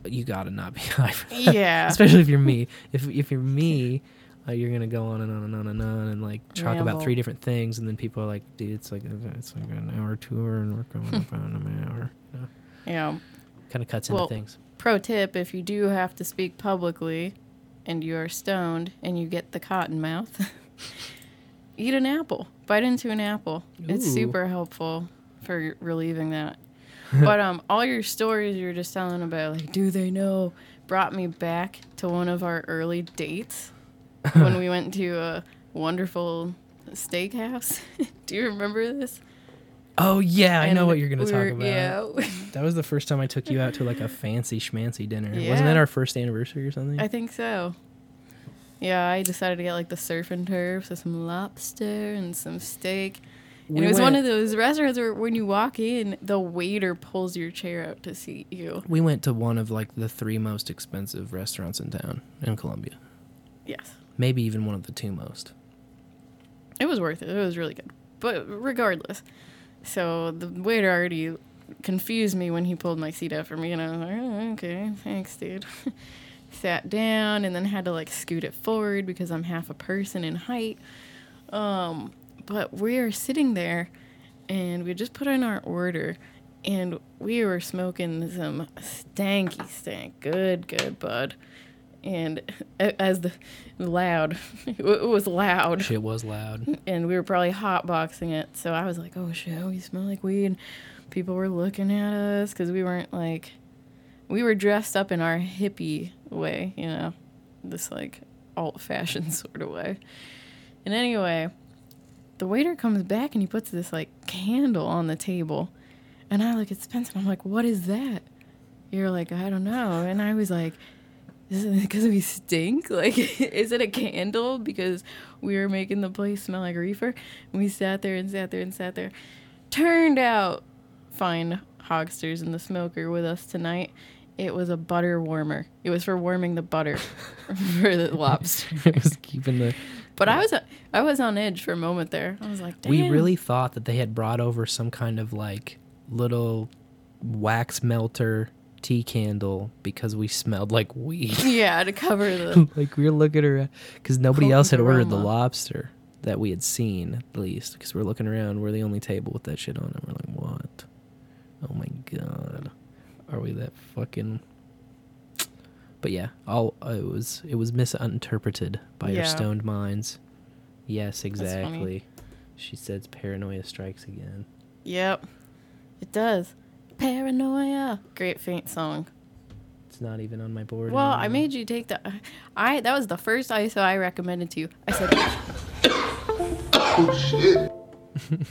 You gotta not be high. Yeah. Especially if you're me. If if you're me, uh, you're gonna go on and on and on and on and like talk about three different things, and then people are like, "Dude, it's like it's like an hour tour, and we're going on an hour." You know? Yeah. Kind of cuts Well, into things. Pro tip if you do have to speak publicly and you are stoned and you get the cotton mouth, eat an apple. Bite into an apple. It's super helpful for relieving that. but um all your stories you're just telling about like do they know brought me back to one of our early dates when we went to a wonderful steakhouse. do you remember this? Oh yeah, I know what you're gonna talk about. yeah. that was the first time I took you out to like a fancy schmancy dinner. Wasn't that our first anniversary or something? I think so. Yeah, I decided to get like the surf and turf, so some lobster and some steak. And We it was one of those restaurants where when you walk in, the waiter pulls your chair out to seat you. we went to one of like the three most expensive restaurants in town in Columbia. Yes. Maybe even one of the two most. It was worth it. It was really good. But regardless, so the waiter already confused me when he pulled my seat out for me, and I was like, oh, okay, thanks, dude. Sat down and then had to like scoot it forward because I'm half a person in height. Um, but we are sitting there, and we just put in our order, and we were smoking some stanky stank, good, good bud. And as the loud, it was loud Shit was loud. and we were probably hotboxing it. So I was like, "Oh shit, we smell like weed." People were looking at us because we weren't like, we were dressed up in our hippie way, you know, this like alt-fashioned sort of way. And anyway, the waiter comes back and he puts this like candle on the table, and I look at Spencer and I'm like, "What is that?" You're like, "I don't know," and I was like. Is it because we stink? Like, is it a candle? Because we were making the place smell like reefer. And we sat there and sat there and sat there. Turned out, fine hogsters in the smoker with us tonight. It was a butter warmer. It was for warming the butter for the lobster. it was keeping the. But I was I was on edge for a moment there. I was like, Damn. We really thought that they had brought over some kind of like little wax melter tea candle because we smelled like weed. yeah to cover the like we were looking around because nobody else had ordered the lobster that we had seen at least because we're looking around we're the only table with that shit on it we're like what? Oh my god. Are we that fucking but yeah all uh, it was it was misinterpreted by Yeah. our stoned minds. Yes exactly. She says paranoia strikes again. Yep, it does. Paranoia. Great faint song. it's not even on my board Well, I made you take the. I that was the first ISO I recommended to you. I said. oh shit.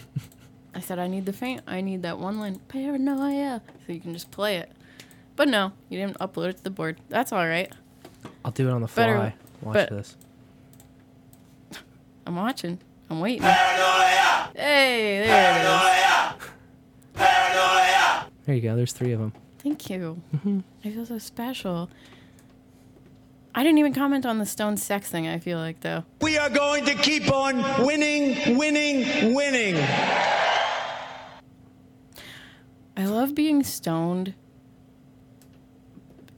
I said I need the faint. I need that one line paranoia, so you can just play it. But no, you didn't upload it to the board. That's all right. i'll do it on the fly Better- watch but- this I'm watching. I'm waiting. Paranoia. Hey, there it is. There you go there's three of them Thank you. Mm-hmm. I feel so special. I didn't even comment on the stone sex thing. I feel like though. We are going to keep on winning, winning, winning. I love being stoned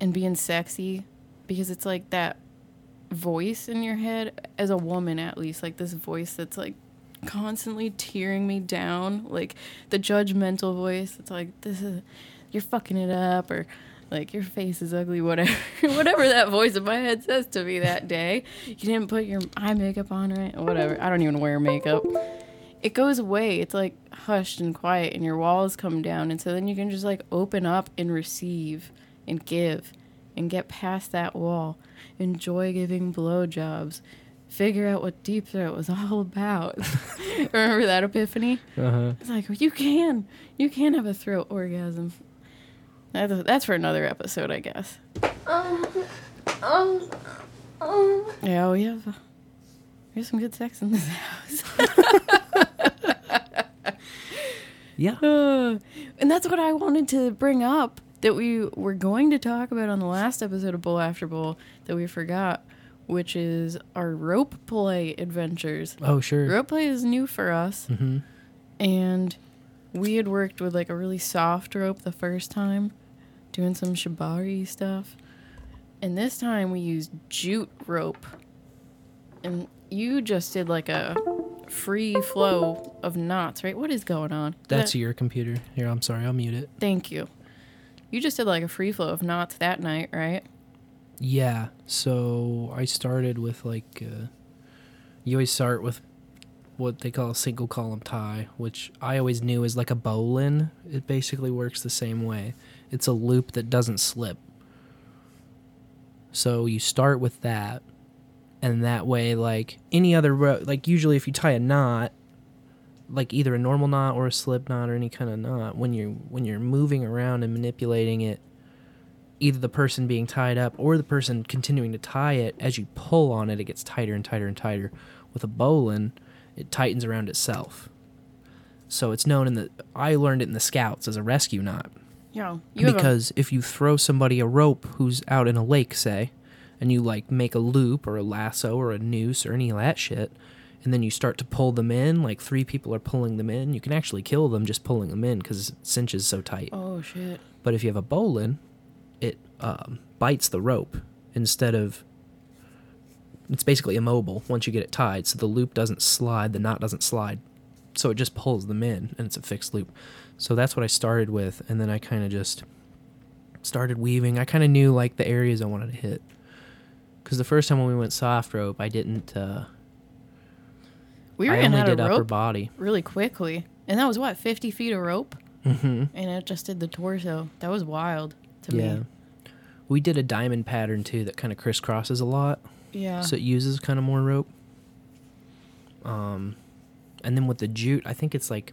and being sexy because it's like that voice in your head as a woman at least like this voice that's like constantly tearing me down like the judgmental voice it's like this is you're fucking it up or like your face is ugly whatever whatever that voice in my head says to me that day you didn't put your eye makeup on right or whatever i don't even wear makeup it goes away. It's like hushed and quiet, and your walls come down. And so then you can just like open up and receive and give and get past that wall. Enjoy giving blowjobs. Figure out what deep throat was all about. Remember that epiphany? uh-huh It's like, you can. You can have a throat orgasm. That's, that's for another episode, I guess. Yeah, we have. Uh, we have some good sex in this house. yeah Uh, and that's what I wanted to bring up that we were going to talk about on the last episode of Bowl After Bowl that we forgot, which is our rope play adventures. oh sure Rope play is new for us, hmm and we had worked with like a really soft rope the first time, doing some shibari stuff, and this time we used jute rope, and you just did like a free flow of knots, right? What is going on? That's that- your computer. Here, I'm sorry. I'll mute it. Thank you. You just did like a free flow of knots that night, right? Yeah. So I started with like, uh, you always start with what they call a single column tie, which I always knew is like a bowline. It basically works the same way. It's a loop that doesn't slip. So you start with that, and that way, like any other, ro- like usually if you tie a knot, like either a normal knot or a slip knot or any kind of knot, when you when you're moving around and manipulating it, either the person being tied up or the person continuing to tie it, as you pull on it, it gets tighter and tighter and tighter. With a bowline, it tightens around itself. So it's known in the. I learned it in the scouts as a rescue knot. Yeah. You have a- because if you throw somebody a rope who's out in a lake, say, and you like make a loop or a lasso or a noose or any of that shit, and then you start to pull them in, like three people are pulling them in, you can actually kill them just pulling them in because it cinches so tight. Oh shit. But if you have a bowline, it um, bites the rope instead of. It's basically immobile once you get it tied, so the loop doesn't slide, the knot doesn't slide. so it just pulls them in and it's a fixed loop. So that's what I started with, and then I kind of just started weaving. I kind of knew like the areas I wanted to hit. Because the first time when we went soft rope, I didn't. Uh, We I only did upper body. really quickly, and that was what fifty feet of rope, hmm and it just did the torso. That was wild to Yeah. me. We did a diamond pattern too that kind of crisscrosses a lot. Yeah. So it uses kind of more rope. Um, and then with the jute, I think it's like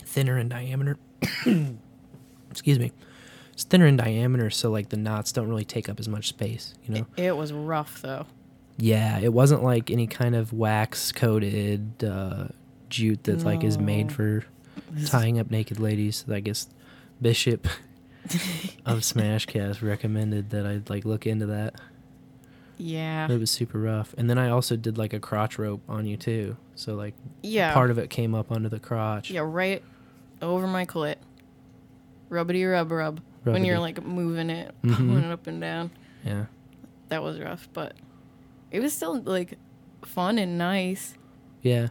thinner in diameter. Excuse me. It's thinner in diameter, so like the knots don't really take up as much space. You know. It was rough though. Yeah, it wasn't like any kind of wax coated uh, jute that like is made for tying up naked ladies. I guess Bishop of Smashcast recommended that I like look into that. Yeah. It was super rough. And then I also did like a crotch rope on you too. So like Yeah. part of it came up under the crotch. Yeah, right over my clit. Rubbity rub rub. When you're like moving it, Mhm. pulling it up and down. Yeah. That was rough, but it was still like fun and nice. Yeah.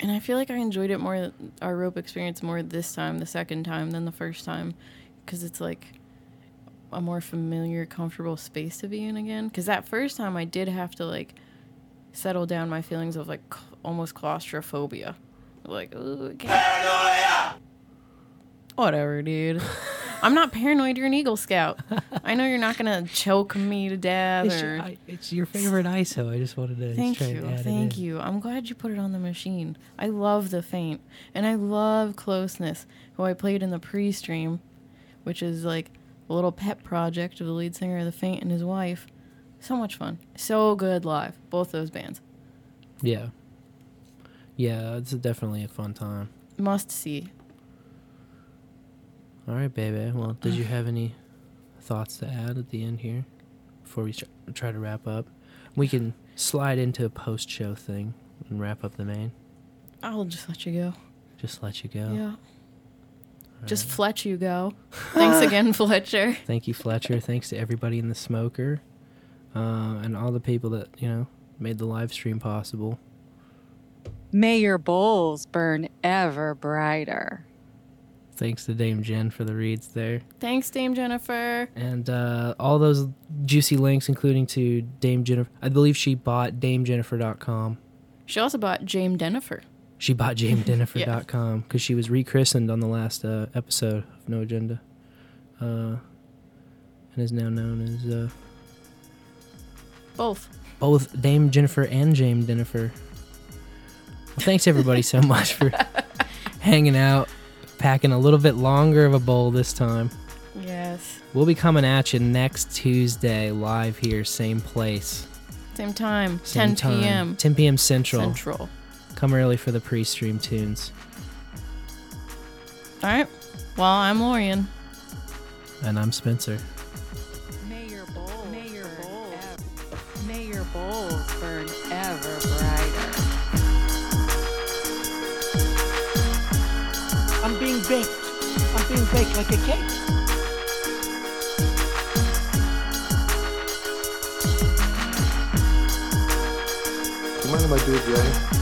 And I feel like I enjoyed it more, our rope experience more this time, the second time, than the first time. Because it's like a more familiar, comfortable space to be in again. Because that first time I did have to like settle down my feelings of like almost claustrophobia. Like, ooh, can't- Whatever, dude. I'm not paranoid. You're an Eagle Scout. I know you're not gonna choke me to death It's or. your, I, it's your favorite ISO. I just wanted to Thank try you, and add it thank you. I'm glad you put it on the machine. I love the faint, and I love closeness. Who I played in the pre-stream, which is like a little pet project of the lead singer of the Faint and his wife. So much fun, so good live. Both those bands Yeah. Yeah, it's definitely a fun time. must see. All right, baby. Well, did you have any thoughts to add at the end here before we try to wrap up? We can slide into a post show thing and wrap up the main. I'll just let you go. Just let you go. Yeah. Just Fletch you go. Thanks again, Fletcher. Thank you, Fletcher. Thanks to everybody in the smoker uh, and all the people that, you know, made the live stream possible. May your bowls burn ever brighter. Thanks to Dame Jen for the reads there. Thanks, Dame Jennifer. And uh, all those juicy links, including to Dame Jennifer. I believe she bought DameJennifer.com. She also bought James Jennifer. She bought JameDennifer.com because she was rechristened on the last uh, episode of No Agenda. Uh, and is now known as uh, Both. both Dame Jennifer and James Jennifer. Well, thanks everybody so much for hanging out, packing a little bit longer of a bowl this time. Yes. We'll be coming at you next Tuesday live here, same place, Same time. same 10 time, p.m. 10 p.m. Central. Central. Come early for the pre-stream tunes. All right. Well, I'm Lorian. And I'm Spencer. May your bowls, may your bowls, may your bowls burn ever brighter. I'm being baked. I'm being baked like a cake. You mind if I do it, Jay?